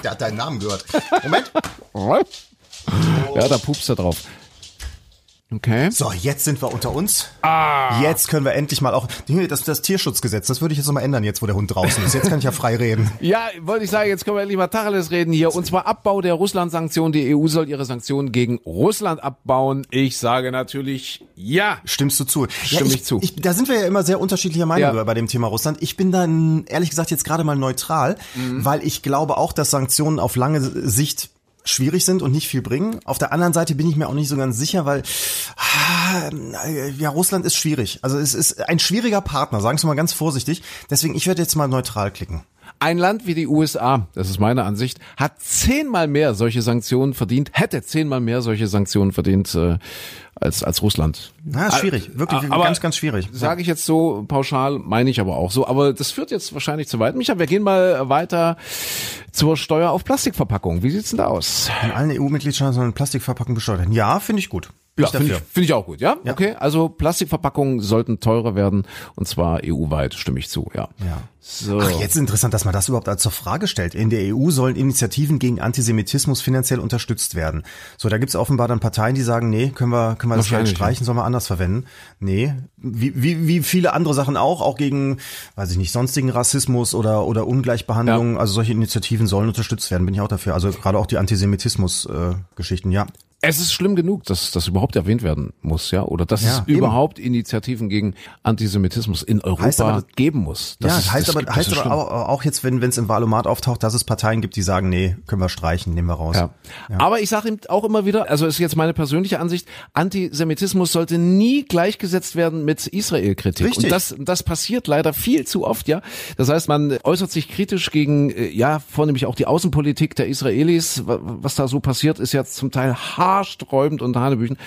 der hat deinen Namen gehört. Moment. Ja, da pupst er drauf. Okay. So, jetzt sind wir unter uns. Ah. Jetzt können wir endlich mal auch das, das Tierschutzgesetz, das würde ich jetzt nochmal ändern, jetzt wo der Hund draußen ist. Jetzt kann ich ja frei reden. Ja, wollte ich sagen, jetzt können wir endlich mal Tacheles reden hier. Und zwar Abbau der Russland-Sanktionen. Die EU soll ihre Sanktionen gegen Russland abbauen. Ich sage natürlich ja. Stimmst du zu? Stimme ich, ich zu. Ich, da sind wir ja immer sehr unterschiedlicher Meinung Ja. bei dem Thema Russland. Ich bin dann ehrlich gesagt jetzt gerade mal neutral, Mhm. weil ich glaube auch, dass Sanktionen auf lange Sicht schwierig sind und nicht viel bringen. Auf der anderen Seite bin ich mir auch nicht so ganz sicher, weil ah, ja Russland ist schwierig. Also es ist ein schwieriger Partner, sagen wir mal ganz vorsichtig. Deswegen ich werde jetzt mal neutral klicken. Ein Land wie die USA, das ist meine Ansicht, hat zehnmal mehr solche Sanktionen verdient, hätte zehnmal mehr solche Sanktionen verdient äh, als als Russland. Na, ist schwierig, wirklich aber ganz ganz schwierig. Sage ich jetzt so pauschal, meine ich aber auch so. Aber das führt jetzt wahrscheinlich zu weit. Micha, wir gehen mal weiter zur Steuer auf Plastikverpackung. Wie sieht's denn da aus? In allen EU-Mitgliedstaaten sollen Plastikverpackungen besteuert werden. Ja, finde ich gut. Bin ich finde ich, find ich auch gut, ja? Ja. Okay, also Plastikverpackungen sollten teurer werden und zwar EU-weit, stimme ich zu, ja. Ja. So. Ach, jetzt ist interessant, dass man das überhaupt als zur Frage stellt. In der EU sollen Initiativen gegen Antisemitismus finanziell unterstützt werden. So, da gibt's offenbar dann Parteien, die sagen, nee, können wir, können wir das Geld streichen, sollen wir anders verwenden. Nee, wie, wie, wie viele andere Sachen auch, auch gegen, weiß ich nicht, sonstigen Rassismus oder, oder Ungleichbehandlung. Also solche Initiativen sollen unterstützt werden, bin ich auch dafür. Also gerade auch die Antisemitismus-Geschichten, ja. Es ist schlimm genug, dass das überhaupt erwähnt werden muss, ja, oder dass Ja, es eben. überhaupt Initiativen gegen Antisemitismus in Europa aber- geben muss. Das ja, ist, heißt das aber, heißt aber schlimm. auch, jetzt, wenn es im Wahlomat auftaucht, dass es Parteien gibt, die sagen, nee, können wir streichen, nehmen wir raus. Ja. Aber ich sage ihm auch immer wieder, also ist jetzt meine persönliche Ansicht, Antisemitismus sollte nie gleichgesetzt werden mit Israel-Kritik. Richtig. Und das, das passiert leider viel zu oft, ja. Das heißt, man äußert sich kritisch gegen, äh, ja, vornehmlich auch die Außenpolitik der Israelis. Wa- Was da so passiert, ist ja zum Teil haarsträubend und hanebüchen.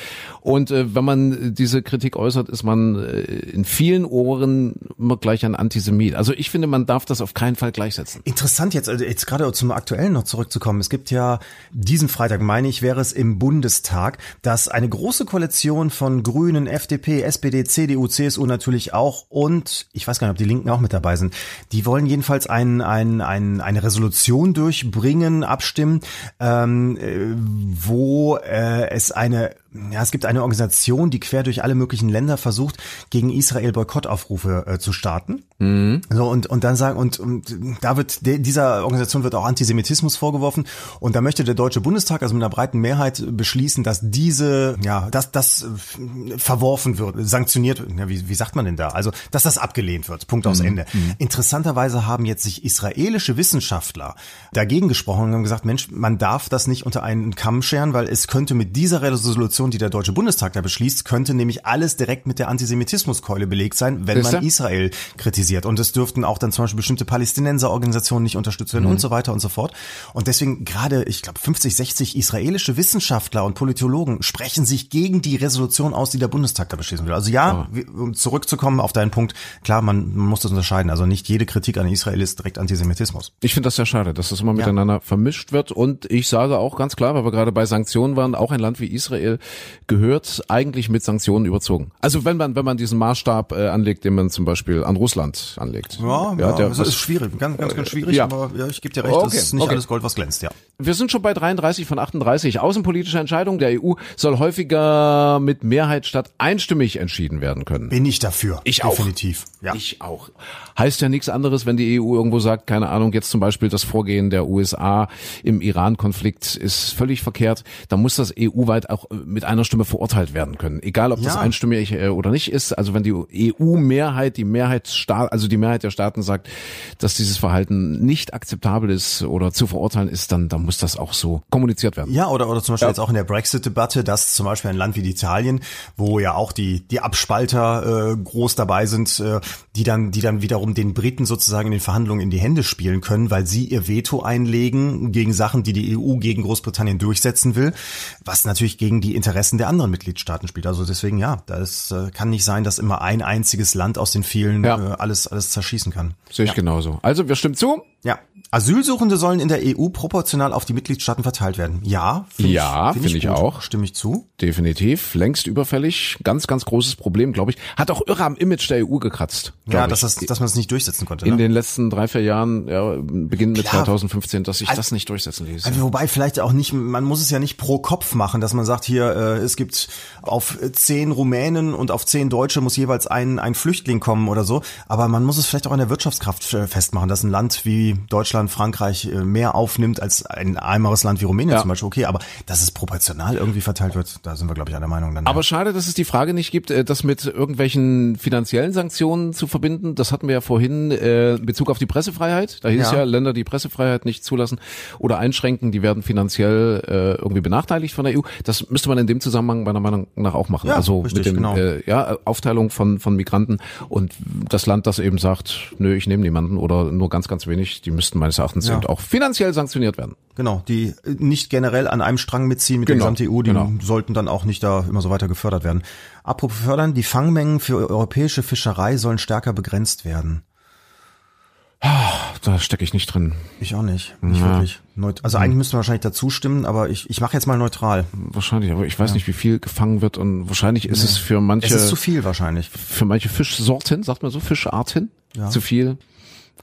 Und äh, wenn man diese Kritik äußert, ist man äh, in vielen Ohren immer gleich ein Antisemit. Also ich finde, man darf das auf keinen Fall gleichsetzen. Interessant jetzt, also jetzt gerade zum Aktuellen noch zurückzukommen. Es gibt ja diesen Freitag, meine ich, wäre es im Bundestag, dass eine große Koalition von Grünen, FDP, SPD, CDU, CSU natürlich auch und ich weiß gar nicht, ob die Linken auch mit dabei sind. Die wollen jedenfalls ein, ein, ein, eine Resolution durchbringen, abstimmen, ähm, äh, wo äh, es eine ja, es gibt eine Organisation, die quer durch alle möglichen Länder versucht, gegen Israel Boykottaufrufe äh, zu starten. Mhm. So und und dann sagen und, und da wird de, dieser Organisation wird auch Antisemitismus vorgeworfen und da möchte der deutsche Bundestag also mit einer breiten Mehrheit beschließen, dass diese ja, dass das äh, verworfen wird, sanktioniert, ja, wie, wie sagt man denn da? Also, dass das abgelehnt wird. Punkt aus mhm. Ende. Mhm. Interessanterweise haben jetzt sich israelische Wissenschaftler dagegen gesprochen und haben gesagt, Mensch, man darf das nicht unter einen Kamm scheren, weil es könnte mit dieser Resolution, die der Deutsche Bundestag da beschließt, könnte nämlich alles direkt mit der Antisemitismuskeule belegt sein, wenn man Israel kritisiert. Und es dürften auch dann zum Beispiel bestimmte Palästinenserorganisationen nicht unterstützt werden mhm. und so weiter und so fort. Und deswegen gerade, ich glaube, 50, 60 israelische Wissenschaftler und Politologen sprechen sich gegen die Resolution aus, die der Bundestag da beschließen will. Also ja, oh. um zurückzukommen auf deinen Punkt, klar, man, man muss das unterscheiden. Also nicht jede Kritik an Israel ist direkt Antisemitismus. Ich finde das sehr schade, dass das immer miteinander ja. vermischt wird. Und ich sage auch ganz klar, weil wir gerade bei Sanktionen waren, auch ein Land wie Israel gehört eigentlich mit Sanktionen überzogen. Also wenn man, wenn man diesen Maßstab äh, anlegt, den man zum Beispiel an Russland anlegt. Ja, ja, der, das ist schwierig, ganz, ganz, ganz schwierig, ja. aber ja, ich gebe dir recht, okay, das ist nicht okay. alles Gold, was glänzt, ja. Wir sind schon bei 33 von 38. Außenpolitische Entscheidung der EU soll häufiger mit Mehrheit statt einstimmig entschieden werden können. Bin ich dafür. Ich Definitiv. auch. Ja. Ich auch. Heißt ja nichts anderes, wenn die EU irgendwo sagt, keine Ahnung, jetzt zum Beispiel das Vorgehen der USA im Iran-Konflikt ist völlig verkehrt. Da muss das EU-weit auch mit einer Stimme verurteilt werden können. Egal, ob ja. das einstimmig äh, oder nicht ist. Also wenn die EU-Mehrheit, die Mehrheitsstaat, also die Mehrheit der Staaten sagt, dass dieses Verhalten nicht akzeptabel ist oder zu verurteilen ist, dann, dann muss das auch so kommuniziert werden. Ja, oder, oder zum Beispiel ja. jetzt auch in der Brexit-Debatte, dass zum Beispiel ein Land wie Italien, wo ja auch die, die Abspalter äh, groß dabei sind, äh, die dann, die dann wiederum den Briten sozusagen in den Verhandlungen in die Hände spielen können, weil sie ihr Veto einlegen gegen Sachen, die die EU gegen Großbritannien durchsetzen will, was natürlich gegen die Interessen der anderen Mitgliedstaaten spielt. Also deswegen ja, das äh, kann nicht sein, dass immer ein einziges Land aus den vielen ja. äh, alles alles zerschießen kann. Sehe ich ja. genauso. Also wir stimmen zu. Ja. Asylsuchende sollen in der EU proportional auf die Mitgliedstaaten verteilt werden. Ja, find ja, finde find ich, find ich auch. Stimme ich zu. Definitiv, längst überfällig. Ganz, ganz großes Problem, glaube ich. Hat auch irre am Image der EU gekratzt. Ja, dass, das, dass man es nicht durchsetzen konnte. In ne? den letzten drei, vier Jahren, ja, beginnend mit 2015, dass sich also, das nicht durchsetzen ließ. Also, wobei vielleicht auch nicht, man muss es ja nicht pro Kopf machen, dass man sagt, hier, äh, es gibt auf zehn Rumänen und auf zehn Deutsche muss jeweils ein, ein Flüchtling kommen oder so. Aber man muss es vielleicht auch an der Wirtschaftskraft festmachen, dass ein Land wie Deutschland, Frankreich äh, mehr aufnimmt als ein ärmeres Land wie Rumänien ja. zum Beispiel. Okay, aber dass es proportional irgendwie verteilt wird, da sind wir, glaube ich, einer Meinung. Dann, aber ja. schade, dass es die Frage nicht gibt, äh, das mit irgendwelchen finanziellen Sanktionen zu verbinden. Das hatten wir ja vorhin äh, in Bezug auf die Pressefreiheit. Da hieß ja. ja, Länder, die Pressefreiheit nicht zulassen oder einschränken, die werden finanziell äh, irgendwie benachteiligt von der EU. Das müsste man in dem Zusammenhang meiner Meinung nach auch machen. Ja, also richtig, mit dem genau. äh, ja, Aufteilung von, von Migranten und das Land, das eben sagt, nö, ich nehme niemanden oder nur ganz, ganz wenig, die müssten meines Erachtens ja. auch finanziell sanktioniert werden. Genau, die nicht generell an einem Strang mitziehen mit genau. der gesamten EU, die genau. sollten dann auch nicht da immer so weiter gefördert werden. Apropos fördern, die Fangmengen für europäische Fischerei sollen stärker begrenzt werden. Da stecke ich nicht drin. Ich auch nicht. Nicht ja. wirklich. Neut also eigentlich müsste man wahrscheinlich dazu stimmen, aber ich, ich mache jetzt mal neutral. Wahrscheinlich, aber ich weiß ja. nicht, wie viel gefangen wird und wahrscheinlich ist nee. es für manche. Es ist zu viel wahrscheinlich. Für manche Fischsorten, sagt man so, Fischarten, ja. zu viel.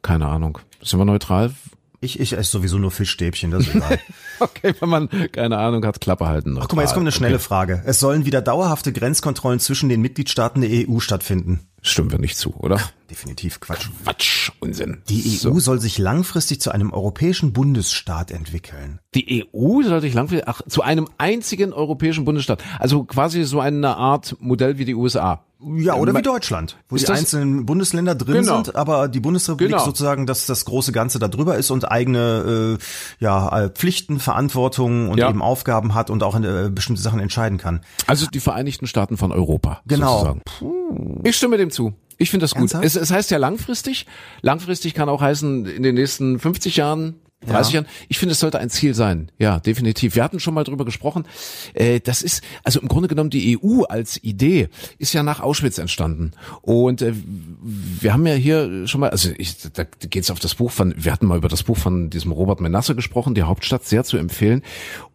Keine Ahnung. Sind wir neutral? Ich, ich esse sowieso nur Fischstäbchen, das ist egal. okay, wenn man keine Ahnung hat, Klappe halten. Ach, guck mal, jetzt kommt eine schnelle okay. Frage. Es sollen wieder dauerhafte Grenzkontrollen zwischen den Mitgliedstaaten der EU stattfinden. Stimmen wir nicht zu, oder? Definitiv Quatsch. Quatsch, Unsinn. Die EU so. soll sich langfristig zu einem europäischen Bundesstaat entwickeln. Die EU soll sich langfristig ach, zu einem einzigen europäischen Bundesstaat. Also quasi so eine Art Modell wie die USA. Ja, oder wie Deutschland, wo die einzelnen Bundesländer drin genau. sind, aber die Bundesrepublik genau. sozusagen dass das große Ganze da drüber ist und eigene äh, ja, Pflichten, Verantwortung und ja. eben Aufgaben hat und auch in, äh, bestimmte Sachen entscheiden kann. Also die Vereinigten Staaten von Europa. Genau. Sozusagen. Ich stimme dem zu. Ich finde das gut. Es, es heißt ja langfristig. Langfristig kann auch heißen, in den nächsten 50 Jahren 30 ja. Jahren. Ich finde, es sollte ein Ziel sein. Ja, definitiv. Wir hatten schon mal drüber gesprochen. Äh, das ist, also im Grunde genommen die EU als Idee ist ja nach Auschwitz entstanden. Und äh, wir haben ja hier schon mal, also ich, da geht es auf das Buch von, wir hatten mal über das Buch von diesem Robert Menasse gesprochen, die Hauptstadt sehr zu empfehlen.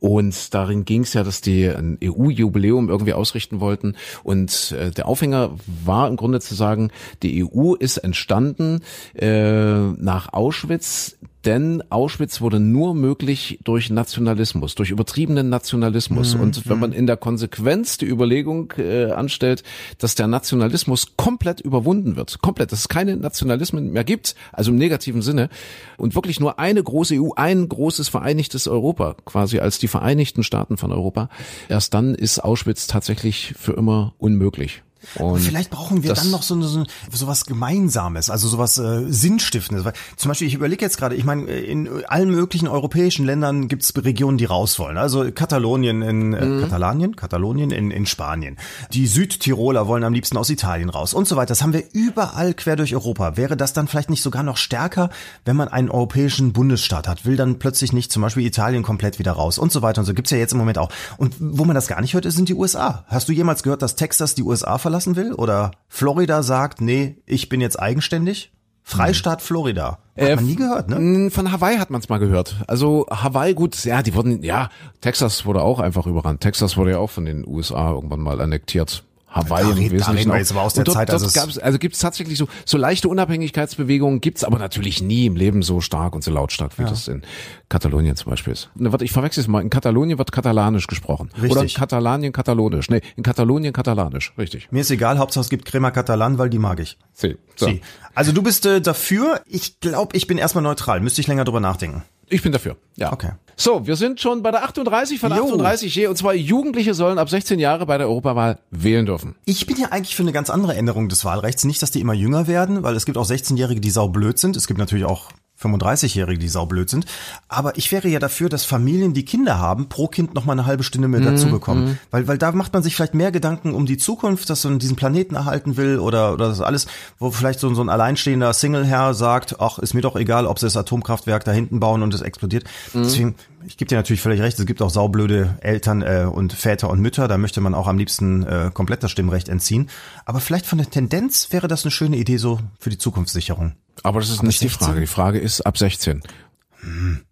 Und darin ging es ja, dass die ein EU-Jubiläum irgendwie ausrichten wollten. Und äh, der Aufhänger war im Grunde zu sagen, die EU ist entstanden äh, nach Auschwitz denn Auschwitz wurde nur möglich durch Nationalismus, durch übertriebenen Nationalismus. Mhm. Und wenn man in der Konsequenz die Überlegung äh, anstellt, dass der Nationalismus komplett überwunden wird, komplett, dass es keine Nationalismen mehr gibt, also im negativen Sinne, und wirklich nur eine große EU, ein großes vereinigtes Europa, quasi als die Vereinigten Staaten von Europa, erst dann ist Auschwitz tatsächlich für immer unmöglich. Und Vielleicht brauchen wir dann noch so, so, so was Gemeinsames, also sowas äh, Sinnstiftendes. Zum Beispiel, ich überlege jetzt gerade, ich meine, in allen möglichen europäischen Ländern gibt es Regionen, die raus wollen. Also Katalonien in äh, Mhm. Katalanien, Katalonien in, in Spanien. Die Südtiroler wollen am liebsten aus Italien raus und so weiter. Das haben wir überall quer durch Europa. Wäre das dann vielleicht nicht sogar noch stärker, wenn man einen europäischen Bundesstaat hat? Will dann plötzlich nicht zum Beispiel Italien komplett wieder raus und so weiter und so. Gibt's ja jetzt im Moment auch. Und wo man das gar nicht hört, sind die USA. Hast du jemals gehört, dass Texas die USA verlassen will? Oder Florida sagt, nee, ich bin jetzt eigenständig? Freistaat Florida. Hat Äh, man nie gehört, ne? Von Hawaii hat man es mal gehört. Also Hawaii, gut, ja, die wurden, ja, Texas wurde auch einfach überrannt. Texas wurde ja auch von den USA irgendwann mal annektiert. Hawaii Da im da Wesentlichen auch. jetzt aber aus der Und dort, Zeit, dort gab's, also gibt es tatsächlich so so leichte Unabhängigkeitsbewegungen, gibt's aber natürlich nie im Leben so stark und so lautstark, wie das in Katalonien zum Beispiel ist. Ne, warte, ich verwechsel es mal. In Katalonien wird Katalanisch gesprochen. Oder in Richtig. Katalonien Katalonisch. Nee, in Katalonien Katalanisch. Richtig. Mir ist egal, Hauptsache es gibt Crema Catalan, weil die mag ich. Sie. So. Sie. Also du bist äh, dafür. Ich glaube, ich bin erstmal neutral. Müsste ich länger drüber nachdenken. Ich bin dafür. Ja. Okay. So, wir sind schon bei der 38 von Jo. 38 je. Und zwar Jugendliche sollen ab 16 Jahre bei der Europawahl wählen dürfen. Ich bin ja eigentlich für eine ganz andere Änderung des Wahlrechts. Nicht, dass die immer jünger werden, weil es gibt auch 16-Jährige, die saublöd sind. Es gibt natürlich auch 35-Jährige, die saublöd sind. Aber ich wäre ja dafür, dass Familien, die Kinder haben, pro Kind noch mal eine halbe Stunde mehr dazu bekommen. Weil, weil da macht man sich vielleicht mehr Gedanken um die Zukunft, dass man diesen Planeten erhalten will oder, oder das alles, wo vielleicht so, so ein alleinstehender Single-Herr sagt, ach, ist mir doch egal, ob sie das Atomkraftwerk da hinten bauen und es explodiert. Deswegen, ich gebe dir natürlich völlig recht, es gibt auch saublöde Eltern äh, und Väter und Mütter, da möchte man auch am liebsten äh, komplett das Stimmrecht entziehen. Aber vielleicht von der Tendenz wäre das eine schöne Idee so für die Zukunftssicherung. Aber das ist nicht die 16? Frage. Die Frage ist ab 16.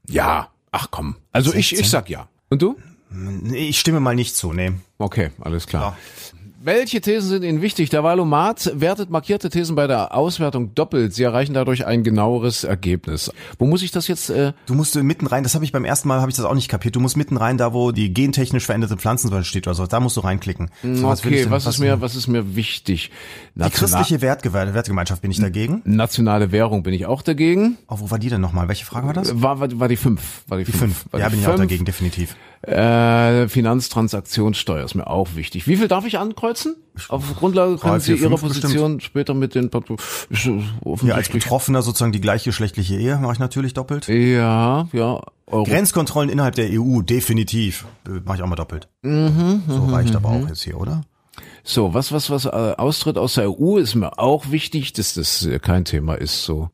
Ja. Ach komm. Also ich, ich 16? sag ja. Und du? Ich stimme mal nicht zu, nee. Okay, alles klar. Welche Thesen sind Ihnen wichtig? Der Valomat wertet markierte Thesen bei der Auswertung doppelt. Sie erreichen dadurch ein genaueres Ergebnis. Wo muss ich das jetzt? Äh, Du musst mitten rein, das habe ich beim ersten Mal, habe ich das auch nicht kapiert. Du musst mitten rein, da wo die gentechnisch veränderte Pflanzen steht oder so, da musst du reinklicken. So, was okay, denn- was ist mir, was ist mir wichtig? Die National- christliche Wertgewe Wertgemeinschaft bin ich dagegen. nationale Währung bin ich auch dagegen. Oh, wo war die denn nochmal? Welche Frage war das? War, war, war die fünf. War die, Die fünf. fünf. Ja, die bin ich auch fünf. dagegen, definitiv. Äh, Finanztransaktionssteuer ist mir auch wichtig. Wie viel darf ich ankreuzen? Auf Grundlage können Sie Ihre Position später mit den äh, Ja, als. Betroffener sozusagen die gleichgeschlechtliche Ehe mache ich natürlich doppelt. Ja, ja. Euro. Grenzkontrollen innerhalb der EU, definitiv. Äh, Mache ich auch mal doppelt. so reicht aber auch jetzt hier, oder? So, was, was, was, äh, Austritt aus der EU ist mir auch wichtig, dass das äh, kein Thema ist, so.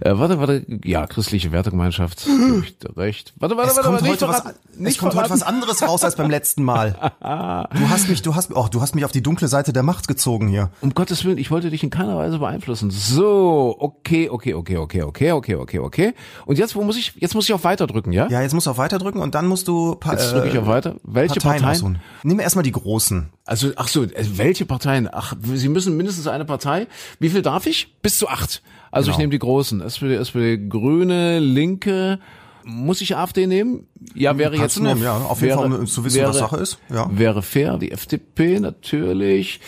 Äh, warte, warte, ja, christliche Wertegemeinschaft, recht. Warte, warte, Es warte, kommt, warte, heute was, es kommt heute was anderes raus als beim letzten Mal. Du hast mich, du hast, oh, du hast mich auf die dunkle Seite der Macht gezogen hier. Um Gottes Willen, ich wollte dich in keiner Weise beeinflussen. So, okay, okay, okay, okay, okay, okay, okay, okay. Und jetzt, wo muss ich, jetzt muss ich auf Weiter drücken, ja? Ja, jetzt musst du auf Weiter drücken und dann musst du pa Jetzt drücke ich auf Weiter. Welche Parteien? aussuchen. Nimm erstmal die großen. Also, ach so, äh, welche Parteien? Ach, Sie müssen mindestens eine Partei. Wie viel darf ich? Bis zu acht. Also ich Genau. nehme die großen. SPD, SPD, Grüne, Linke. Muss ich AfD nehmen? Ja, wäre Kannst jetzt nehmen, ja. Auf jeden wäre, Fall, um zu wissen, wäre, was Sache ist. Ja. Wäre fair. Die FDP natürlich.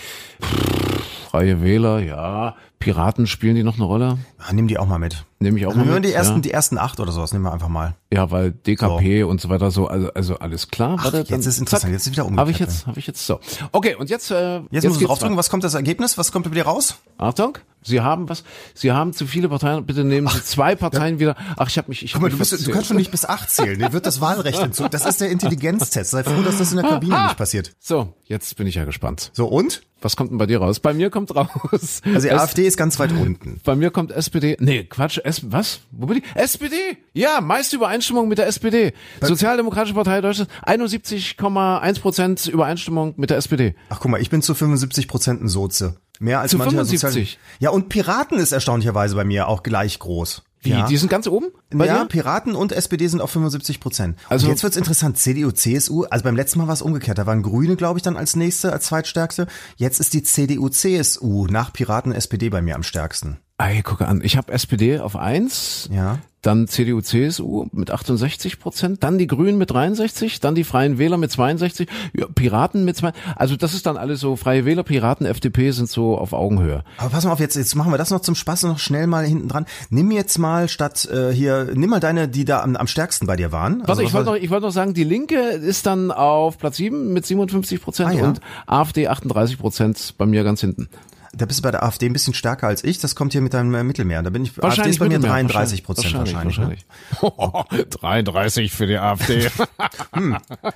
Pff, Freie Wähler, ja. Piraten spielen die noch eine Rolle? Ja, nimm die auch mal mit. Nehme ich auch Also mal wir mit, die ersten, ja. die ersten acht oder sowas, nehmen wir einfach mal. Ja, weil DKP und so weiter so, also, also alles klar. Ach, Warte, jetzt ist interessant, zack. jetzt ist wieder Habe ich umgekehrt, jetzt, habe ich jetzt so. Okay, und jetzt, äh, Jetzt, musst du draufdrücken, was kommt das Ergebnis? Was kommt dir raus? Achtung, Sie haben was? Sie haben zu viele Parteien. Bitte nehmen Sie zwei Parteien wieder. Ach, ich habe mich. Ich hab Guck mal, mich du, bist, du kannst schon nicht bis acht zählen. Dir wird das Wahlrecht hinzu. Das ist der Intelligenztest. Sei froh, dass das in der Kabine nicht passiert. So, jetzt bin ich ja gespannt. So, und? Was kommt denn bei dir raus? Bei mir kommt raus. Also die AfD ist ganz weit unten. Bei mir kommt SPD. Nee, Quatsch. S was? Wo bin ich? SPD. Ja, meiste Übereinstimmung mit der SPD. Sozialdemokratische Partei Deutschlands 71,1 Prozent Übereinstimmung mit der SPD. Ach guck mal, ich bin zu 75 Prozent ein Soze. Mehr als Zu mancher 75? Sozial ja, und Piraten ist erstaunlicherweise bei mir auch gleich groß. Wie? Ja. Die sind ganz oben? Bei ja, dir? Piraten und SPD sind auf 75 Prozent. Also- Also jetzt wird's interessant. CDU, CSU. Also beim letzten Mal war es umgekehrt. Da waren Grüne, glaube ich, dann als nächste, als zweitstärkste. Jetzt ist die CDU, CSU nach Piraten, SPD bei mir am stärksten. Ey, gucke an. Ich habe SPD auf eins. Ja. Dann CDU, CSU mit 68 Prozent, dann die Grünen mit 63, dann die Freien Wähler mit 62, ja, Piraten mit zwei. Also das ist dann alles so Freie Wähler, Piraten, FDP sind so auf Augenhöhe. Aber pass mal auf, jetzt, jetzt machen wir das noch zum Spaß noch schnell mal hinten dran. Nimm jetzt mal statt äh, hier, nimm mal deine, die da am, am stärksten bei dir waren. Warte, Also, ich was wollte noch, ich wollte noch sagen, die Linke ist dann auf Platz 7 mit 57 Prozent Ah, ja. und AfD 38 Prozent bei mir ganz hinten. Da bist du bei der AfD ein bisschen stärker als ich. Das kommt hier mit deinem äh, Mittelmeer. Da bin ich, AfD ist bei mir Mittelmeer, 33 Prozent wahrscheinlich. ne? wahrscheinlich. 33 für die AfD.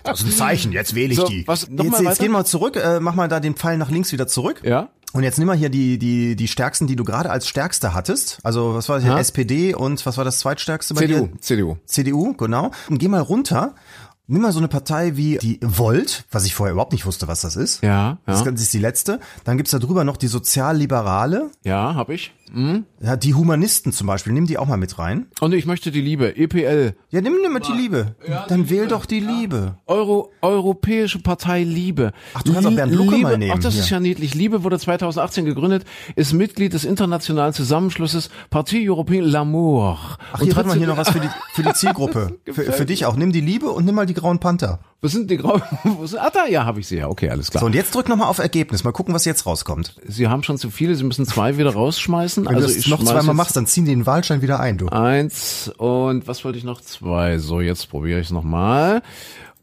Das ist ein Zeichen, jetzt wähle ich So, die. was- jetzt mal jetzt weiter? gehen wir zurück, äh, mach mal da den Pfeil nach links wieder zurück. ja? Und jetzt nimm mal hier die, die, die stärksten, die du gerade als stärkste hattest. Also was war das hier? Ja. SPD und was war das zweitstärkste bei CDU, dir? CDU. CDU, genau. Und geh mal runter. Nimm mal so eine Partei wie die Volt, was ich vorher überhaupt nicht wusste, was das ist. Ja, Das ja. ist die letzte. Dann gibt's da drüber noch die Sozialliberale. Ja, hab ich. Ja, die Humanisten zum Beispiel. Nimm die auch mal mit rein. Und ich möchte die Liebe, EPL, Ja, nimm, nimm mal die Liebe. Dann wähl doch die Liebe. Euro, Europäische Partei Liebe. Ach, du kannst auch Bernd Lucke Liebe, mal nehmen, Ach, das hier. ist ja niedlich. Liebe wurde 2018 gegründet, ist Mitglied des internationalen Zusammenschlusses Parti Européen L'Amour. Ach, hier warte mal hier noch was für die, für die Zielgruppe. für, für dich auch. Nimm die Liebe und nimm mal die Grauen Panther. Wo sind die grauen? Ah, da, ja, habe ich sie ja. Okay, alles klar. So, und jetzt drück noch mal auf Ergebnis. Mal gucken, was jetzt rauskommt. Sie haben schon zu viele, Sie müssen zwei wieder rausschmeißen. Wenn also du das ich noch zweimal machst, dann ziehen die den Wahlschein wieder ein, du. Eins und was wollte ich noch? Zwei. So, jetzt probiere ich es nochmal.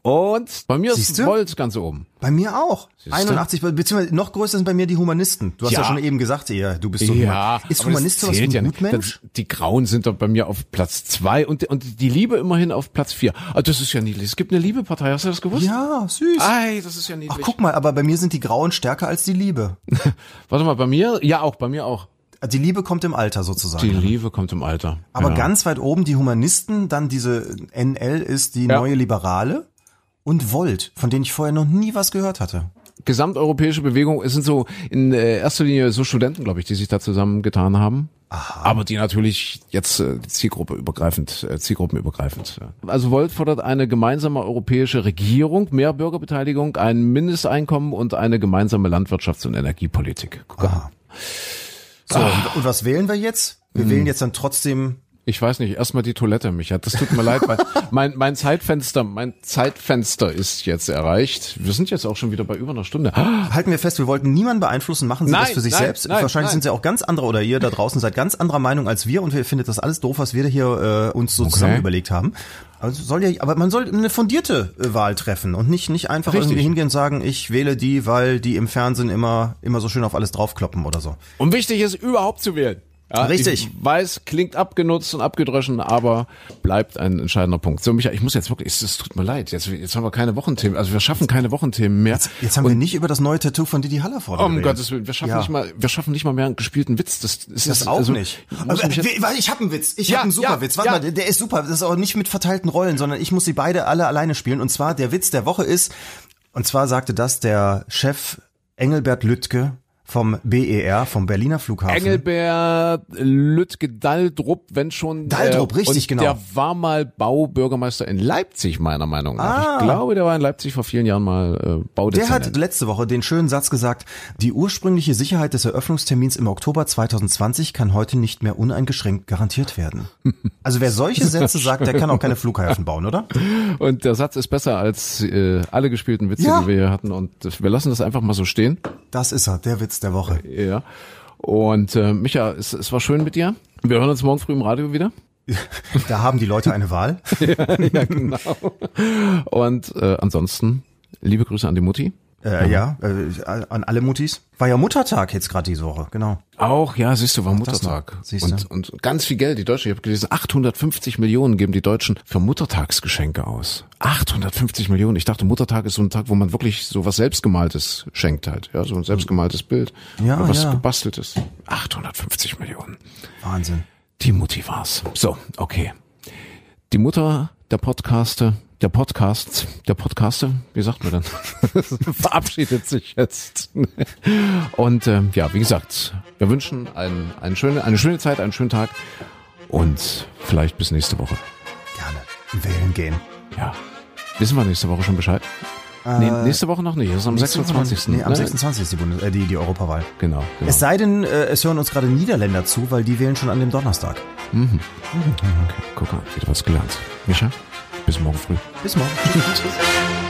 Und bei mir ist? Volt ganz oben. Bei mir auch. Siehste? 81, beziehungsweise noch größer sind bei mir die Humanisten. Du hast ja, Ja. schon eben gesagt, ja, du bist so ein Human- Ist Humanist sowas wie ein ja. Gutmensch? Das, die Grauen sind doch bei mir auf Platz zwei und, und die Liebe immerhin auf Platz vier. Ah, das ist ja niedlich. Es gibt eine Liebepartei, hast du das gewusst? Ja, süß. Ei, das ist ja Ach, niedlich. guck mal, aber bei mir sind die Grauen stärker als die Liebe. Warte mal, bei mir? Ja, auch, bei mir auch. Die Liebe kommt im Alter Die sozusagen. Liebe kommt im Alter. Aber ja. ganz weit oben die Humanisten, dann diese NL ist die Ja. neue Liberale und Volt, von denen ich vorher noch nie was gehört hatte. gesamteuropäische Bewegung, es sind so in äh, erster Linie so Studenten, glaube ich, die sich da zusammengetan haben. Aber die natürlich jetzt äh, Zielgruppe übergreifend, äh, Zielgruppenübergreifend. Ja. Also Volt fordert eine gemeinsame europäische Regierung, mehr Bürgerbeteiligung, ein Mindesteinkommen und eine gemeinsame Landwirtschafts- und Energiepolitik. Mal. So, und, und was wählen wir jetzt? Wir wählen jetzt dann trotzdem Ich weiß nicht, erstmal die Toilette, Micha. Das tut mir leid, weil mein, mein Zeitfenster, mein Zeitfenster ist jetzt erreicht. Wir sind jetzt auch schon wieder bei über einer Stunde. Halten wir fest, wir wollten niemanden beeinflussen, machen Sie das Nein, für sich nein, selbst. nein, Wahrscheinlich sind Sie auch ganz andere oder ihr da draußen seid ganz anderer Meinung als wir und wir findet das alles doof, was wir hier äh, uns so zusammen überlegt haben. Also soll ja, aber man soll eine fundierte äh, Wahl treffen und nicht nicht einfach Richtig. irgendwie hingehen und sagen, ich wähle die, weil die im Fernsehen immer immer so schön auf alles draufkloppen oder so. Und wichtig ist, überhaupt zu wählen. Ja, Richtig. Ich weiß, klingt abgenutzt und abgedroschen, aber bleibt ein entscheidender Punkt. So, Micha, ich muss jetzt wirklich, es, tut mir leid, jetzt, jetzt haben wir keine Wochenthemen, also wir schaffen keine Wochenthemen mehr. Jetzt haben wir nicht über das neue Tattoo von Didi Hallervorden um geredet. Gottes Willen, wir schaffen Ja. nicht mal, wir schaffen nicht mal mehr einen gespielten Witz. Das, ist Das auch nicht. Ich, Aber, jetzt, ich habe einen Witz. Ich Ja, habe einen super ja, Witz. Warte mal, der, der ist super. Das ist auch nicht mit verteilten Rollen, sondern ich muss sie beide alle alleine spielen. Und zwar der Witz der Woche ist, und zwar sagte das der Chef Engelbert Lüttke vom BER, vom Berliner Flughafen. Engelbert Lütke Daldrup, wenn schon. Daldrup, richtig, und genau. Der war mal Baubürgermeister in Leipzig, meiner Meinung nach. Ah. Ich glaube, der war in Leipzig vor vielen Jahren mal äh, Der Baudezernent. hat letzte Woche den schönen Satz gesagt, die ursprüngliche Sicherheit des Eröffnungstermins im Oktober 2020 kann heute nicht mehr uneingeschränkt garantiert werden. Also wer solche Sätze sagt, der kann auch keine Flughäfen bauen, oder? Und der Satz ist besser als äh, alle gespielten Witze, Ja. die wir hier hatten. Und wir lassen das einfach mal so stehen. Das ist er, der Witz der Woche. Ja. Und äh, Micha, es, es war schön mit dir. Wir hören uns morgen früh im Radio wieder. Da haben die Leute eine Wahl. ja, genau. Und äh, ansonsten, liebe Grüße an die Mutti. Äh, ja, äh, an alle Muttis. War ja Muttertag jetzt gerade diese Woche, genau. Auch, ja, siehst du, war Muttertag. Siehst du. Und, und ganz viel Geld. Die Deutschen, ich habe gelesen, 850 Millionen geben die Deutschen für Muttertagsgeschenke aus. 850 Millionen. Ich dachte, Muttertag ist so ein Tag, wo man wirklich so was selbstgemaltes schenkt halt. Ja, so ein selbstgemaltes Bild. Ja, Oder was ja. gebasteltes. 850 Millionen. Wahnsinn. Die Mutti war's. So, okay. Die Mutter der Podcaster, der Podcasts, der Podcaster, wie sagt man denn? Verabschiedet sich jetzt. Und ähm, ja, wie gesagt, wir wünschen ein, ein schöne, eine schöne Zeit, einen schönen Tag und vielleicht bis nächste Woche. Gerne. Wählen gehen. Ja. Wissen wir nächste Woche schon Bescheid? nee, nächste Woche noch nicht. Das ist am Nächste Woche- 26. Nee, am Ne? 26. ist die, Bundes äh, die, die Europawahl. Genau. genau. Es sei denn, äh, es hören uns gerade Niederländer zu, weil die wählen schon an dem Donnerstag. Mhm. Okay, guck mal, wieder was gelernt. Micha, bis morgen früh. Bis morgen. Tschüss.